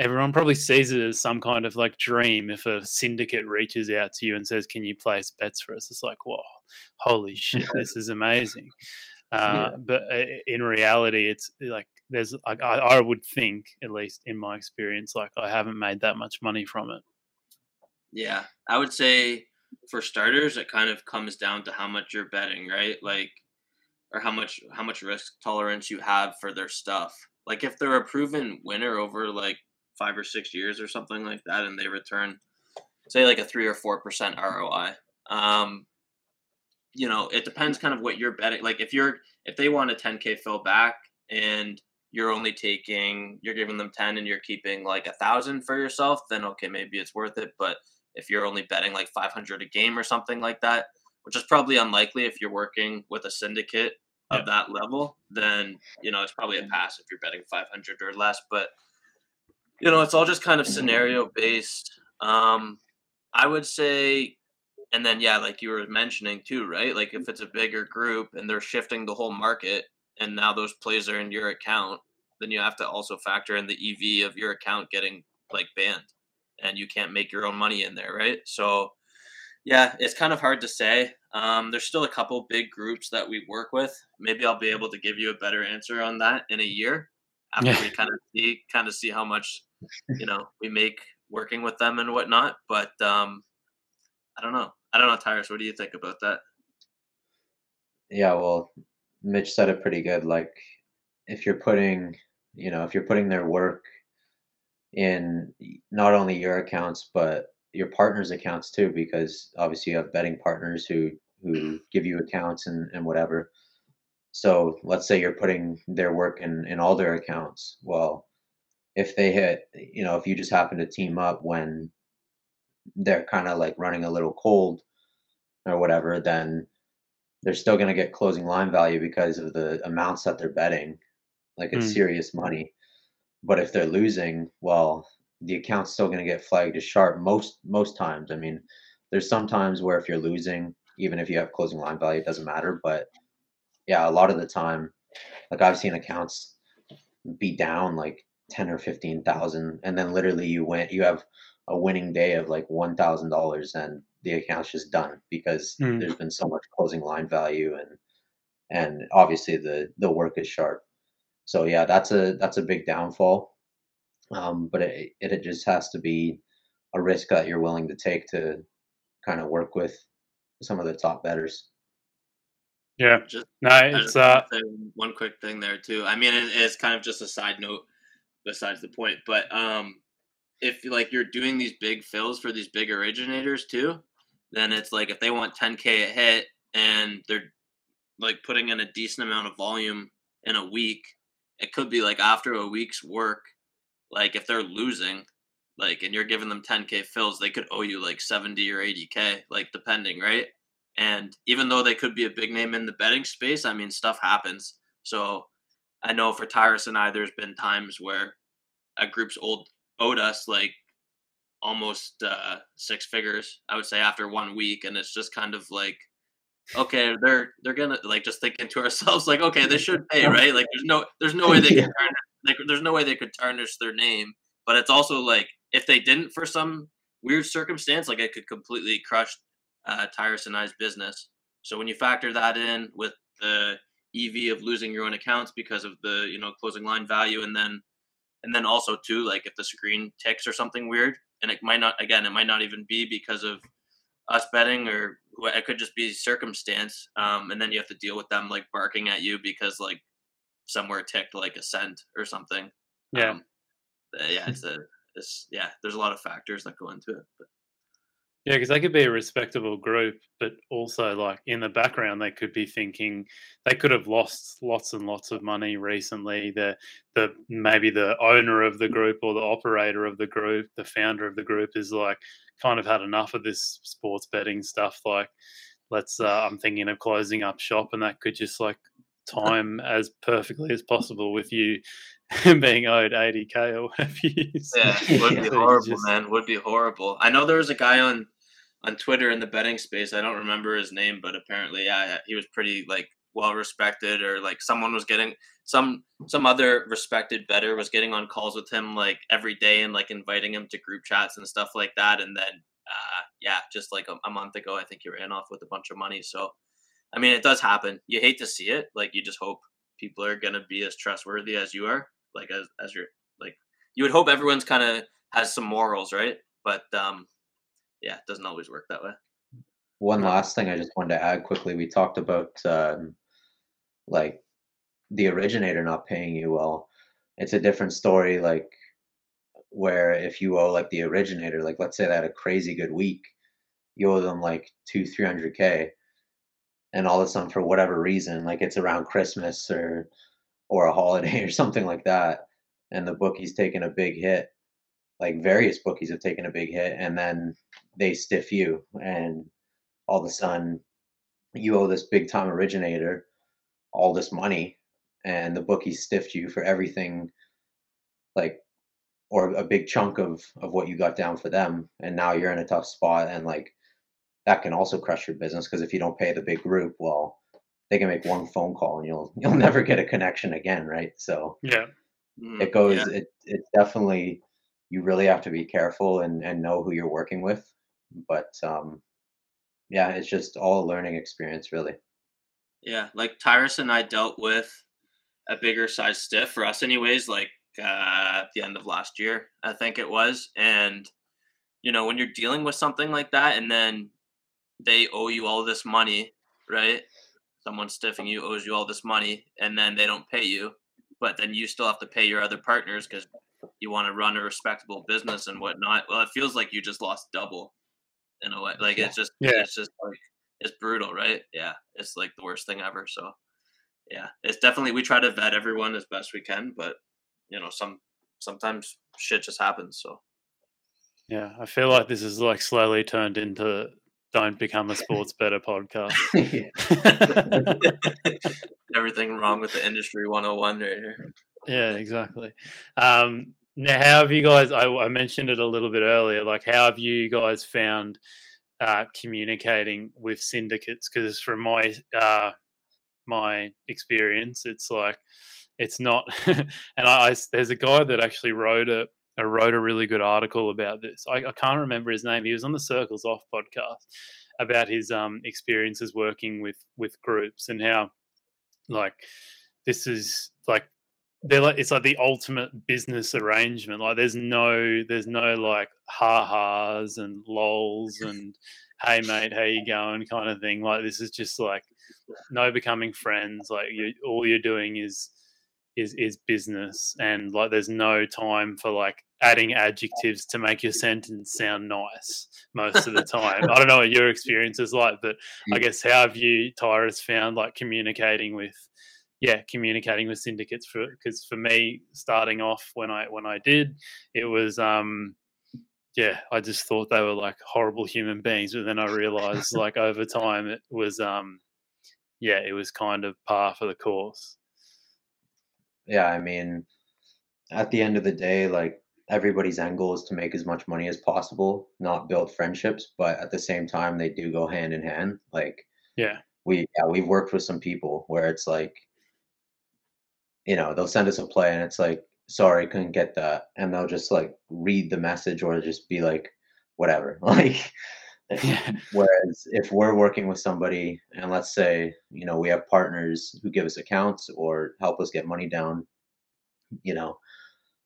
S7: everyone probably sees it as some kind of like dream if a syndicate reaches out to you and says can you place bets for us? It's like whoa holy shit this is amazing. Uh, yeah. but uh, in reality it's like there's like I, I would think at least in my experience like i haven't made that much money from it.
S8: Yeah i would say for starters it kind of comes down to how much you're betting right? Like or how much how much risk tolerance you have for their stuff. Like if they're a proven winner over like five or six years or something like that, and they return, say, like a three or four percent ROI. Um, you know, it depends kind of what you're betting. Like if you're if they want a 10k fill back and you're only taking you're giving them 10 and you're keeping like a thousand for yourself, then okay, maybe it's worth it. But if you're only betting like 500 a game or something like that, which is probably unlikely if you're working with a syndicate of yeah. that level, then you know it's probably a pass if you're betting 500 or less. But you know, it's all just kind of scenario based. Um, I would say, and then yeah, like you were mentioning too, right? Like if it's a bigger group and they're shifting the whole market, and now those plays are in your account, then you have to also factor in the EV of your account getting like banned, and you can't make your own money in there, right? So, yeah, it's kind of hard to say. Um, there's still a couple big groups that we work with. Maybe I'll be able to give you a better answer on that in a year after yeah. we kind of see kind of see how much you know we make working with them and whatnot. But um, I don't know. I don't know, Tyrus. What do you think about that?
S3: Yeah, well, Mitch said it pretty good. Like, if you're putting, you know, if you're putting their work in not only your accounts but your partners' accounts too, because obviously you have betting partners who who give you accounts and and whatever. So let's say you're putting their work in in all their accounts. Well, if they hit, you know, if you just happen to team up when they're kind of like running a little cold or whatever, then they're still going to get closing line value because of the amounts that they're betting. Like it's mm. serious money. But if they're losing, well, the account's still going to get flagged as sharp most most times. I mean, there's some times where if you're losing, even if you have closing line value, it doesn't matter. But yeah, a lot of the time, like I've seen accounts be down like 10 or 15,000 and then literally you went you have a winning day of like $1,000 and the account's just done because mm. there's been so much closing line value and and obviously the the work is sharp. So yeah, that's a that's a big downfall. Um, but it, it just has to be a risk that you're willing to take to kind of work with some of the top betters.
S7: Yeah, just no, it's uh
S8: one quick thing there too. I mean, it, it's kind of just a side note besides the point. But um, if like you're doing these big fills for these big originators too, then it's like if they want 10k a hit and they're like putting in a decent amount of volume in a week, it could be like after a week's work, like if they're losing, like and you're giving them 10k fills, they could owe you like 70 or 80k, like depending, right? And even though they could be a big name in the betting space, I mean stuff happens. So I know for Tyrus and I, there's been times where a group's old owed us like almost uh, six figures. I would say after one week, and it's just kind of like, okay, they're they're gonna like just thinking to ourselves like, okay, they should pay, right? Like, there's no there's no way they could turn like, there's no way they could tarnish their name, but it's also like if they didn't for some weird circumstance, like it could completely crush uh, Tyrus and I's business. So when you factor that in with the EV of losing your own accounts because of the you know closing line value, and then and then also too like if the screen ticks or something weird, and it might not again it might not even be because of us betting or it could just be circumstance, um, and then you have to deal with them like barking at you because like somewhere ticked like a cent or something.
S7: Yeah,
S8: um, yeah, it's a it's yeah. There's a lot of factors that go into it, but.
S7: Yeah, because they could be a respectable group, but also like in the background, they could be thinking they could have lost lots and lots of money recently. The the maybe the owner of the group or the operator of the group, the founder of the group, is like kind of had enough of this sports betting stuff. Like, let's uh, I'm thinking of closing up shop, and that could just like time as perfectly as possible with you being owed 80k or whatever you.
S8: Yeah, would be horrible, just... man. Would be horrible. I know there was a guy on on Twitter in the betting space. I don't remember his name, but apparently, yeah, he was pretty like well respected, or like someone was getting some some other respected better was getting on calls with him like every day and like inviting him to group chats and stuff like that. And then, uh, yeah, just like a, a month ago, I think he ran off with a bunch of money. So, I mean, it does happen. You hate to see it. Like you just hope people are gonna be as trustworthy as you are like as as your like you would hope everyone's kind of has some morals, right? But um, yeah, it doesn't always work that way.
S3: One last thing I just wanted to add quickly. We talked about um, like the originator not paying you well. It's a different story. Like where if you owe like the originator, like let's say they had a crazy good week, you owe them like two, three hundred K. And all of a sudden for whatever reason, like it's around Christmas or or a holiday or something like that, and the bookie's taking a big hit, like various bookies have taken a big hit, and then they stiff you, and all of a sudden you owe this big time originator all this money, and the bookie stiffed you for everything, like or a big chunk of of what you got down for them, and now you're in a tough spot, and like that can also crush your business because if you don't pay the big group, well, they can make one phone call and you'll you'll never get a connection again, right? So
S7: yeah,
S3: mm, it goes. Yeah. It it's definitely you really have to be careful and and know who you're working with. But um, yeah, it's just all a learning experience, really.
S8: Yeah, like Tyrus and I dealt with a bigger size stiff for us, anyways. Like uh, at the end of last year, I think it was, and you know when you're dealing with something like that, and then they owe you all this money, right? someone stiffing you owes you all this money and then they don't pay you but then you still have to pay your other partners because you want to run a respectable business and whatnot well it feels like you just lost double in a way like it's just yeah. it's just like it's brutal right? Yeah it's like the worst thing ever so yeah it's definitely we try to vet everyone as best we can but you know some sometimes shit just happens so.
S7: Yeah i feel like this is like slowly turned into don't become a sports better podcast.
S8: Everything wrong with the industry 101 right here.
S7: Yeah, exactly. Um, now, how have you guys? I, I, mentioned it a little bit earlier. Like, how have you guys found uh, communicating with syndicates? Because from my uh, my experience, it's like it's not. and I, I, there's a guy that actually wrote a wrote a really good article about this. I, I, can't remember his name. He was on the Circles Off podcast about his um, experiences working with with groups and how like this is like they're like it's like the ultimate business arrangement. Like there's no there's no like ha ha's and lols and hey mate how you going kind of thing. Like this is just like no becoming friends. Like you all you're doing is is is business and like there's no time for like adding adjectives to make your sentence sound nice most of the time. I don't know what your experience is like, but I guess how have you, Tyrus, found like communicating with, yeah, communicating with syndicates for because for me, starting off when I when I did, it was um yeah, I just thought they were like horrible human beings, but then I realized like over time it was um yeah, it was kind of par for the course.
S3: Yeah, I mean, at the end of the day, like everybody's end goal is to make as much money as possible, not build friendships, but at the same time they do go hand in hand. Like
S7: yeah.
S3: We yeah, we've worked with some people where it's like you know, they'll send us a play and it's like sorry, couldn't get that, and they'll just like read the message or just be like, whatever, like.
S7: Yeah.
S3: Whereas if we're working with somebody and let's say, you know, we have partners who give us accounts or help us get money down, you know,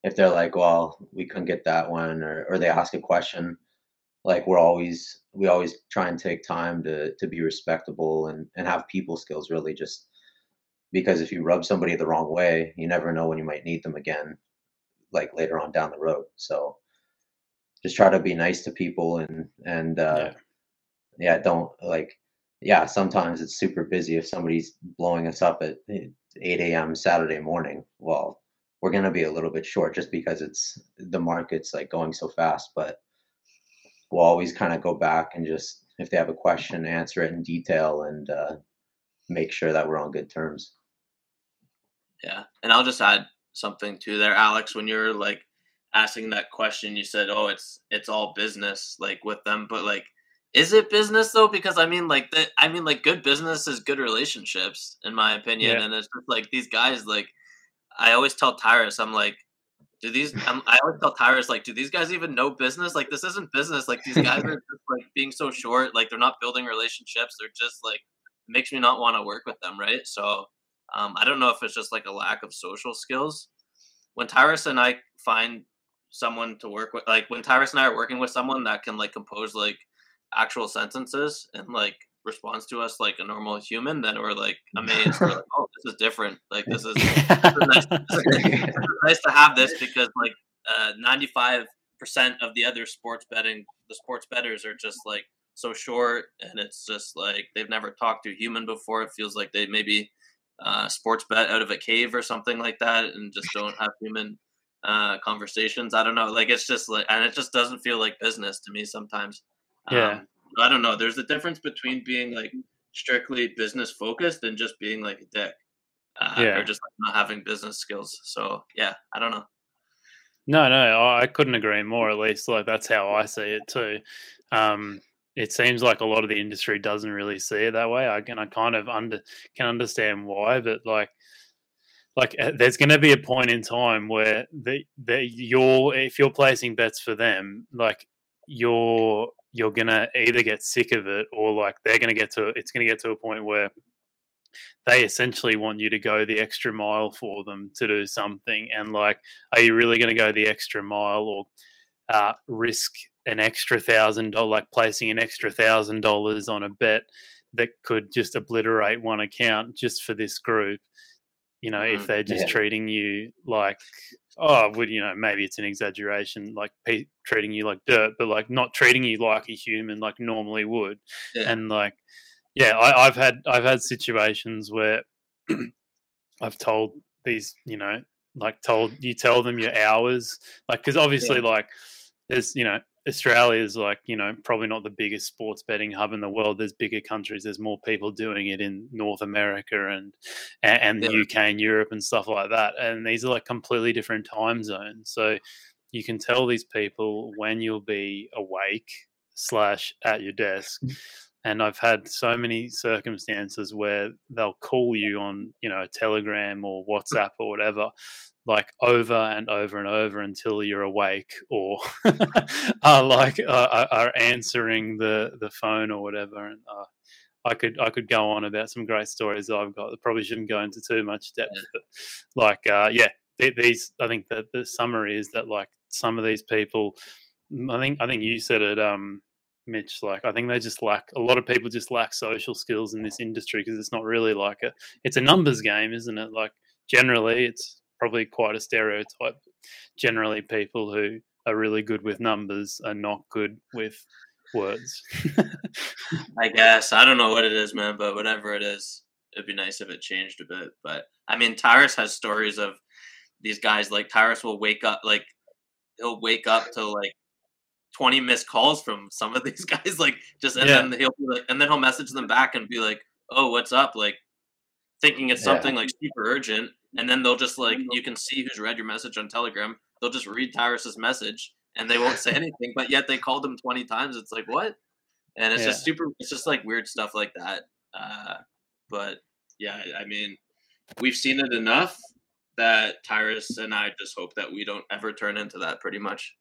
S3: if they're like, well, we couldn't get that one or, or they ask a question, like we're always we always try and take time to to be respectable and and have people skills really just because if you rub somebody the wrong way, you never know when you might need them again, like later on down the road. So just try to be nice to people and and uh yeah, don't like yeah sometimes it's super busy if somebody's blowing us up at 8 a.m saturday morning. Well we're going to be a little bit short just because it's the market's like going so fast but we'll always kind of go back and just if they have a question answer it in detail and uh, make sure that we're on good terms
S8: Yeah, and I'll just add something to there, Alex. When you're like asking that question, you said, "Oh, it's it's all business," like with them, but like, is it business though? Because I mean, like the, I mean, like good business is good relationships, in my opinion,
S7: Yeah.
S8: and it's just like these guys. Like, I always tell Tyrus, I'm like. Do these? I'm, I always tell Tyrus, like, do these guys even know business? Like, this isn't business. Like, these guys are just like being so short. Like, they're not building relationships. They're just like, it makes me not want to work with them, right? So, um, I don't know if it's just like a lack of social skills. When Tyrus and I find someone to work with, like when Tyrus and I are working with someone that can like compose like actual sentences and like responds to us like a normal human, then we're like amazed. we're like, oh, this is different. Like this is, this is nice. this is nice to have this because like five percent of the other sports betting, the sports betters are just like so short, and it's just like they've never talked to a human before. It feels like they maybe uh, sports bet out of a cave or something like that, and just don't have human uh, conversations. I don't know. Like it's just like, and it just doesn't feel like business to me sometimes.
S7: Yeah.
S8: Um, I don't know. There's a difference between being like strictly business focused and just being like a dick, uh,
S7: Yeah.
S8: or just like, not having business skills. So yeah, I don't know.
S7: No, no, I I couldn't agree more. At least, like that's how I see it too. Um, it seems like a lot of the industry doesn't really see it that way. I can, I kind of under can understand why, but like, like uh, there's going to be a point in time where the that you're if you're placing bets for them, like you're you're gonna either get sick of it or like they're gonna get to it's gonna get to a point where they essentially want you to go the extra mile for them to do something and like are you really going to go the extra mile or uh, risk an extra thousand dollar like placing an extra thousand dollars on a bet that could just obliterate one account just for this group you know if
S8: Mhm.
S7: they're just
S3: Yeah.
S7: treating you like oh would you know maybe it's an exaggeration like pe- treating you like dirt but like not treating you like a human like normally would
S8: Yeah.
S7: and like yeah I, i've had i've had situations where i've told these you know like told you tell them your hours like because obviously like there's you know australia is like you know probably not the biggest sports betting hub in the world. There's bigger countries. There's more people doing it in north america and and, and the
S8: Yeah.
S7: uk and europe and stuff like that. And these are like completely different time zones. So you can tell these people when you'll be awake slash at your desk. Mm. And i've had so many circumstances where they'll call you on you know telegram or mm. whatsapp or whatever like over and over and over until you're awake or are like uh, are- answering the the phone or whatever and uh, I could I could go on about some great stories I've got. I probably shouldn't go into too much depth, but like uh, yeah, these I think that the summary is that like some of these people, mm, I think I think you said it, um, Mitch. Like I think they just lack a lot of people just lack social skills in this industry because it's not really like a it's a numbers game, isn't it? Like generally, it's probably quite a stereotype. Generally, people who are really good with numbers are not good with words.
S8: I guess I don't know what it is, man, but whatever it is, it'd be nice if it changed a bit. But I mean, Tyrus has stories of these guys. Like Tyrus will wake up, like he'll wake up to like twenty missed calls from some of these guys, like just and
S7: Yeah.
S8: then he'll be like, and then he'll message them back and be like, "Oh, what's up?" Like thinking it's
S3: Yeah.
S8: something like super urgent, and then they'll just like you can see who's read your message on Telegram. They'll just read Tyrus's message and they won't say anything, but yet they called him twenty times. It's like what? and it's just super it's just like weird stuff like that uh but yeah i mean we've seen it enough that Tyrus and I just hope that we don't ever turn into that. Pretty much.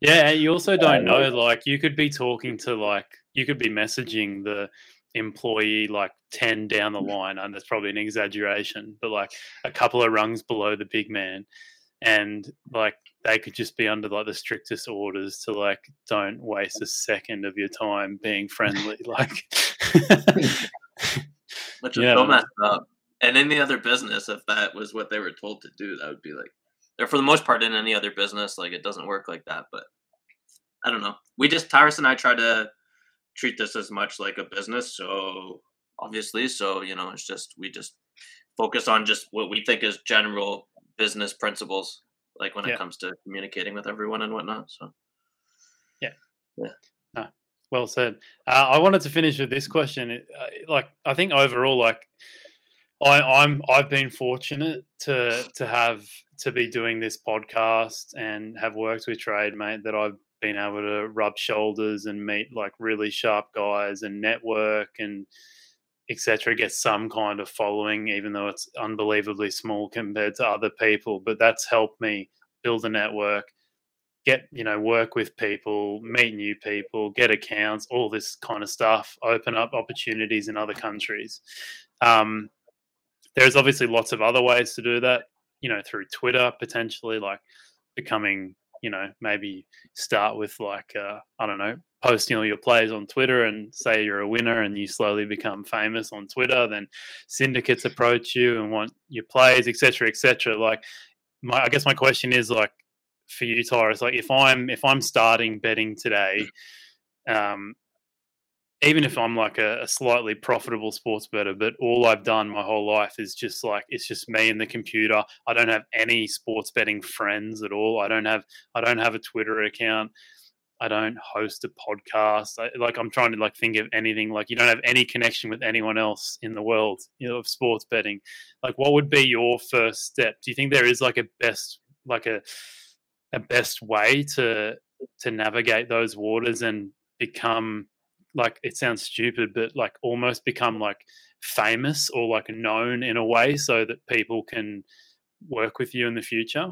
S7: Yeah, and you also don't know. Like, you could be talking to like you could be messaging the employee like ten down the mm. line, and that's probably an exaggeration, but like a couple of rungs below the big man, and like they could just be under like the strictest orders to like don't waste a second of your time being friendly. Like,
S8: Which is
S7: Yeah.
S8: so messed up. And any other business, if that was what they were told to do, that would be like, or for the most part, in any other business, like it doesn't work like that. But I don't know. We just Tyrus and I try to treat this as much like a business. So obviously, so you know, it's just we just focus on just what we think is general business principles, like when
S7: Yeah.
S8: it comes to communicating with everyone and whatnot. So yeah, yeah.
S7: No, Well said. Uh, I wanted to finish with this question. It- uh, Like, I think overall, like, I, I'm I've been fortunate to to have to be doing this podcast and have worked with TradeMate that I've been able to rub shoulders and meet like really sharp guys and network and etc. Get some kind of following, even though it's unbelievably small compared to other people. But that's helped me build a network get you know work with people meet new people get accounts all this kind of stuff open up opportunities in other countries um, there's obviously lots of other ways to do that you know through twitter potentially like becoming you know maybe start with like uh, i don't know posting all your plays on twitter and say you're a winner and you slowly become famous on twitter then syndicates approach you and want your plays etc etc like my i guess my question is like for you, Tyrus, like if I'm if I'm starting betting today, um, even if I'm like a, a slightly profitable sports better, but all I've done my whole life is just like it's just me and the computer. I don't have any sports betting friends at all. I don't have I don't have a Twitter account. I don't host a podcast. I, like I'm trying to like think of anything. Like you don't have any connection with anyone else in the world, you know, of sports betting. Like what would be your first step? Do you think there is like a best like a a best way to to navigate those waters and become like it sounds stupid but like almost become like famous or like known in a way so that people can work with you in the future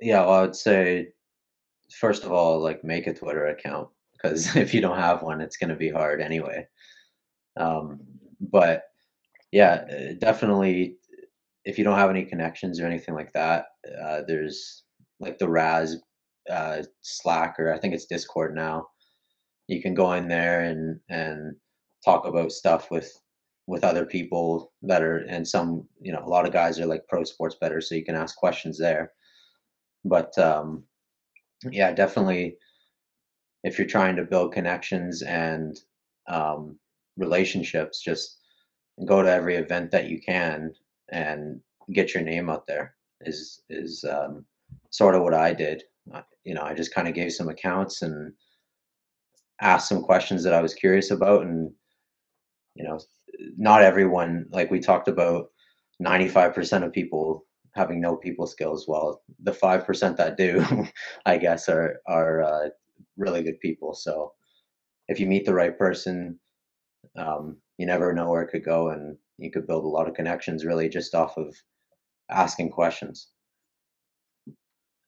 S3: Yeah, well, I would say first of all, like make a Twitter account because if you don't have one, it's going to be hard anyway. Um, but yeah, uh, definitely, if you don't have any connections or anything like that, uh, there's like the Raz uh, Slack or I think it's Discord now. You can go in there and and talk about stuff with with other people that are and some you know a lot of guys are like pro sports better so you can ask questions there. But um, yeah, definitely, if you're trying to build connections and um, relationships, just go to every event that you can and get your name out there. Is is um, sort of what I did. You know, I just kind of gave some accounts and asked some questions that I was curious about, and you know, not everyone like we talked about. Ninety-five percent of people having no people skills. Well, the five percent that do, I guess, are are uh, really good people. So if you meet the right person, um, you never know where it could go, and you could build a lot of connections really just off of asking questions.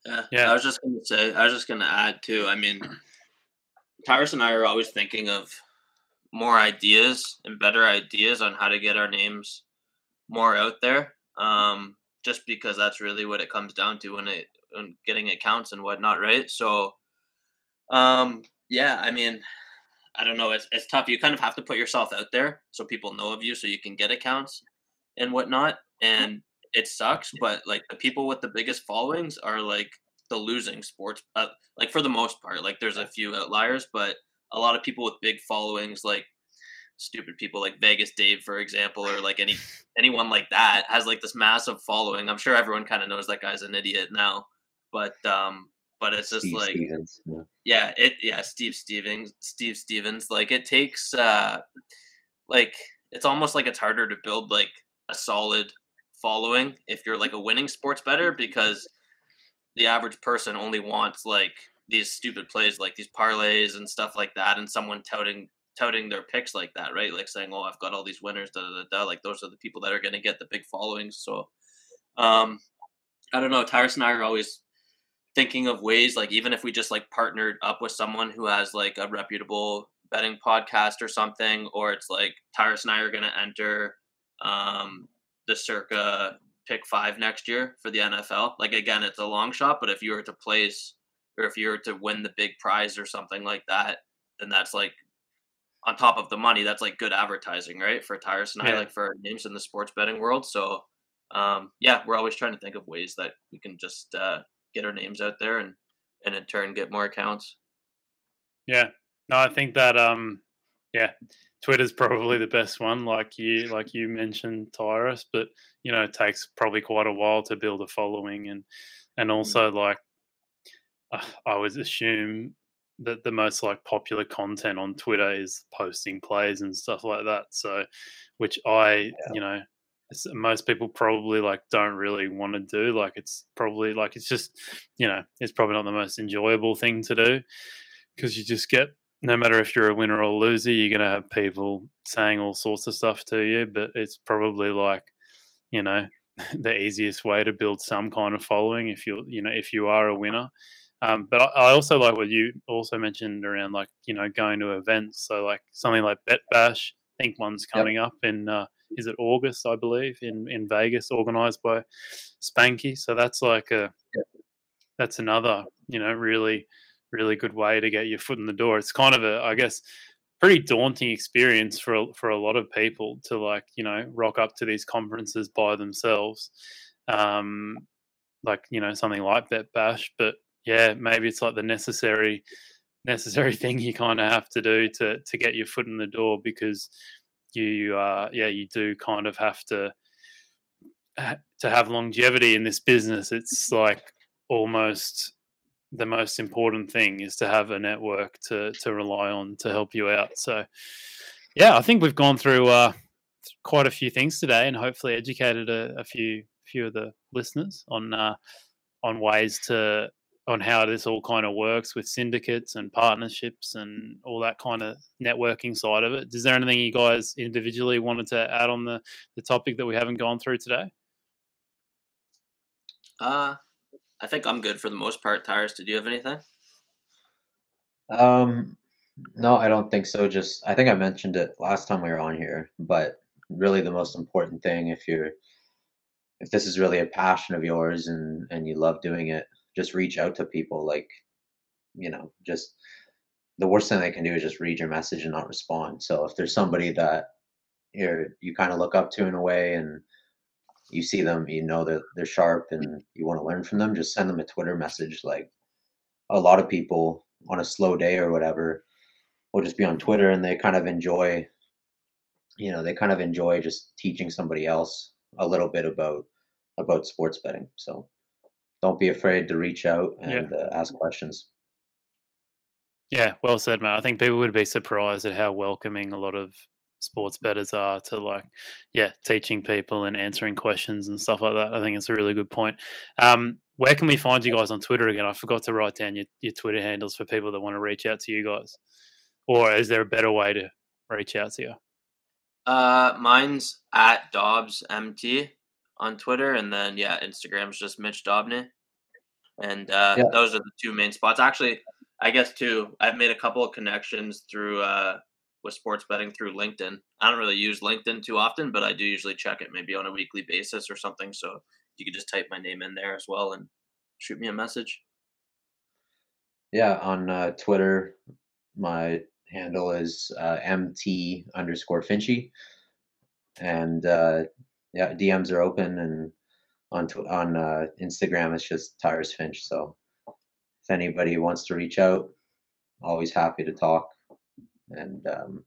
S8: Yeah,
S7: Yeah.
S8: I was just gonna say, I was just gonna add too. I mean, Tyrus and I are always thinking of more ideas and better ideas on how to get our names more out there. Um, just because that's really what it comes down to when it when getting accounts and whatnot, right? So, um, yeah, I mean, I don't know. It's it's tough. You kind of have to put yourself out there so people know of you, so you can get accounts and whatnot. And it sucks, but like the people with the biggest followings are like the losing sports. Uh, like for the most part, like there's a few outliers, but a lot of people with big followings, like stupid people like Vegas Dave, for example, or like any anyone like that has like this massive following. I'm sure everyone kind of knows that guy's an idiot now, but um, but it's just
S3: Steve
S8: like
S3: Stevens. yeah.
S8: yeah it yeah steve stevens steve stevens like it takes uh like it's almost like it's harder to build like a solid following if you're like a winning sports better because the average person only wants like these stupid plays like these parlays and stuff like that and someone touting touting their picks like that, right? Like saying, "Oh, I've got all these winners." Da da da. da. Like those are the people that are going to get the big followings. So, um, I don't know. Tyrus and I are always thinking of ways, like even if we just like partnered up with someone who has like a reputable betting podcast or something, or it's like Tyrus and I are going to enter um, the circa pick five next year for the NFL. Like again, it's a long shot, but if you were to place or if you were to win the big prize or something like that, then that's like on top of the money. That's like good advertising, right? For Tyrus and I, like for names in the sports betting world. So um, yeah, we're always trying to think of ways that we can just uh, get our names out there and and in turn get more accounts.
S7: Yeah. No, I think that um yeah, Twitter's probably the best one, like you like you mentioned, Tyrus, but you know, it takes probably quite a while to build a following and and mm. also like uh, I would assume that the most like popular content on Twitter is posting plays and stuff like that. So, which I, yeah. you know, most people probably like don't really want to do like it's probably like it's just you know it's probably not the most enjoyable thing to do because you just get no matter if you're a winner or a loser you're going to have people saying all sorts of stuff to you but it's probably like you know the easiest way to build some kind of following if you're, you know if you are a winner um, but I, I also like what you also mentioned around like you know going to events so like something like bet bash i think one's coming yep. up in uh, is it August, I believe, in in Vegas, organized by Spanky. So that's like a that's another you know really really good way to get your foot in the door. It's kind of a I guess pretty daunting experience for for a lot of people to like you know rock up to these conferences by themselves. Um, like you know something like Bet Bash, but yeah, maybe it's like the necessary necessary thing you kind of have to do to to get your foot in the door because you uh, yeah you do kind of have to to have longevity in this business it's like almost the most important thing is to have a network to to rely on to help you out so yeah i think we've gone through uh, quite a few things today and hopefully educated a, a few few of the listeners on uh, on ways to on how this all kind of works with syndicates and partnerships and all that kind of networking side of it. Is there anything you guys individually wanted to add on the, the topic that we haven't gone through today?
S8: Uh, I think I'm good for the most part. Tyrus, did you have anything?
S3: Um, no, I don't think so. Just I think I mentioned it last time we were on here, but really the most important thing if you're if this is really a passion of yours and and you love doing it just reach out to people like you know just the worst thing they can do is just read your message and not respond so if there's somebody that you're you kind of look up to in a way and you see them you know that they're sharp and you want to learn from them just send them a twitter message like a lot of people on a slow day or whatever will just be on twitter and they kind of enjoy you know they kind of enjoy just teaching somebody else a little bit about about sports betting so don't be afraid to reach out and yeah. uh, ask questions.
S7: Yeah, well said, Matt. I think people would be surprised at how welcoming a lot of sports bettors are to like, yeah, teaching people and answering questions and stuff like that. I think it's a really good point. Um, where can we find you guys on Twitter again? I forgot to write down your, your Twitter handles for people that want to reach out to you guys. Or is there a better way to reach out to you?
S8: Uh, mine's at Dobbs MT on Twitter, and then yeah, Instagram's just Mitch Dobney, and uh, yeah. those are the two main spots. Actually, I guess too, I've made a couple of connections through uh, with sports betting through LinkedIn. I don't really use LinkedIn too often, but I do usually check it maybe on a weekly basis or something. So you could just type my name in there as well and shoot me a message.
S3: Yeah, on uh, Twitter, my handle is uh, mt underscore Finchy, and uh, yeah, DMs are open, and on on uh, Instagram it's just Tyrus Finch. So if anybody wants to reach out, always happy to talk and um,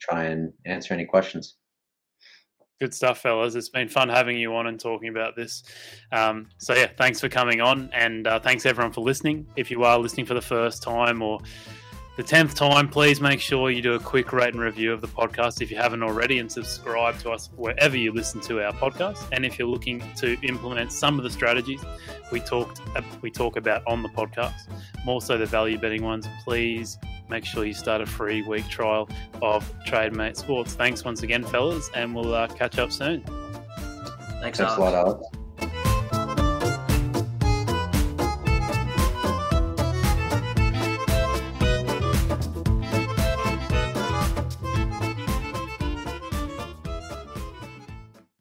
S3: try and answer any questions.
S7: Good stuff, fellas. It's been fun having you on and talking about this. Um, so, yeah, thanks for coming on, and uh, thanks everyone for listening. If you are listening for the first time or the 10th time, please make sure you do a quick rate and review of the podcast if you haven't already and subscribe to us wherever you listen to our podcast. And if you're looking to implement some of the strategies we talked we talk about on the podcast, more so the value betting ones, please make sure you start a free week trial of TradeMate Sports. Thanks once again, fellas, and we'll uh, catch up soon.
S8: Thanks,
S3: Thanks a lot, Alex.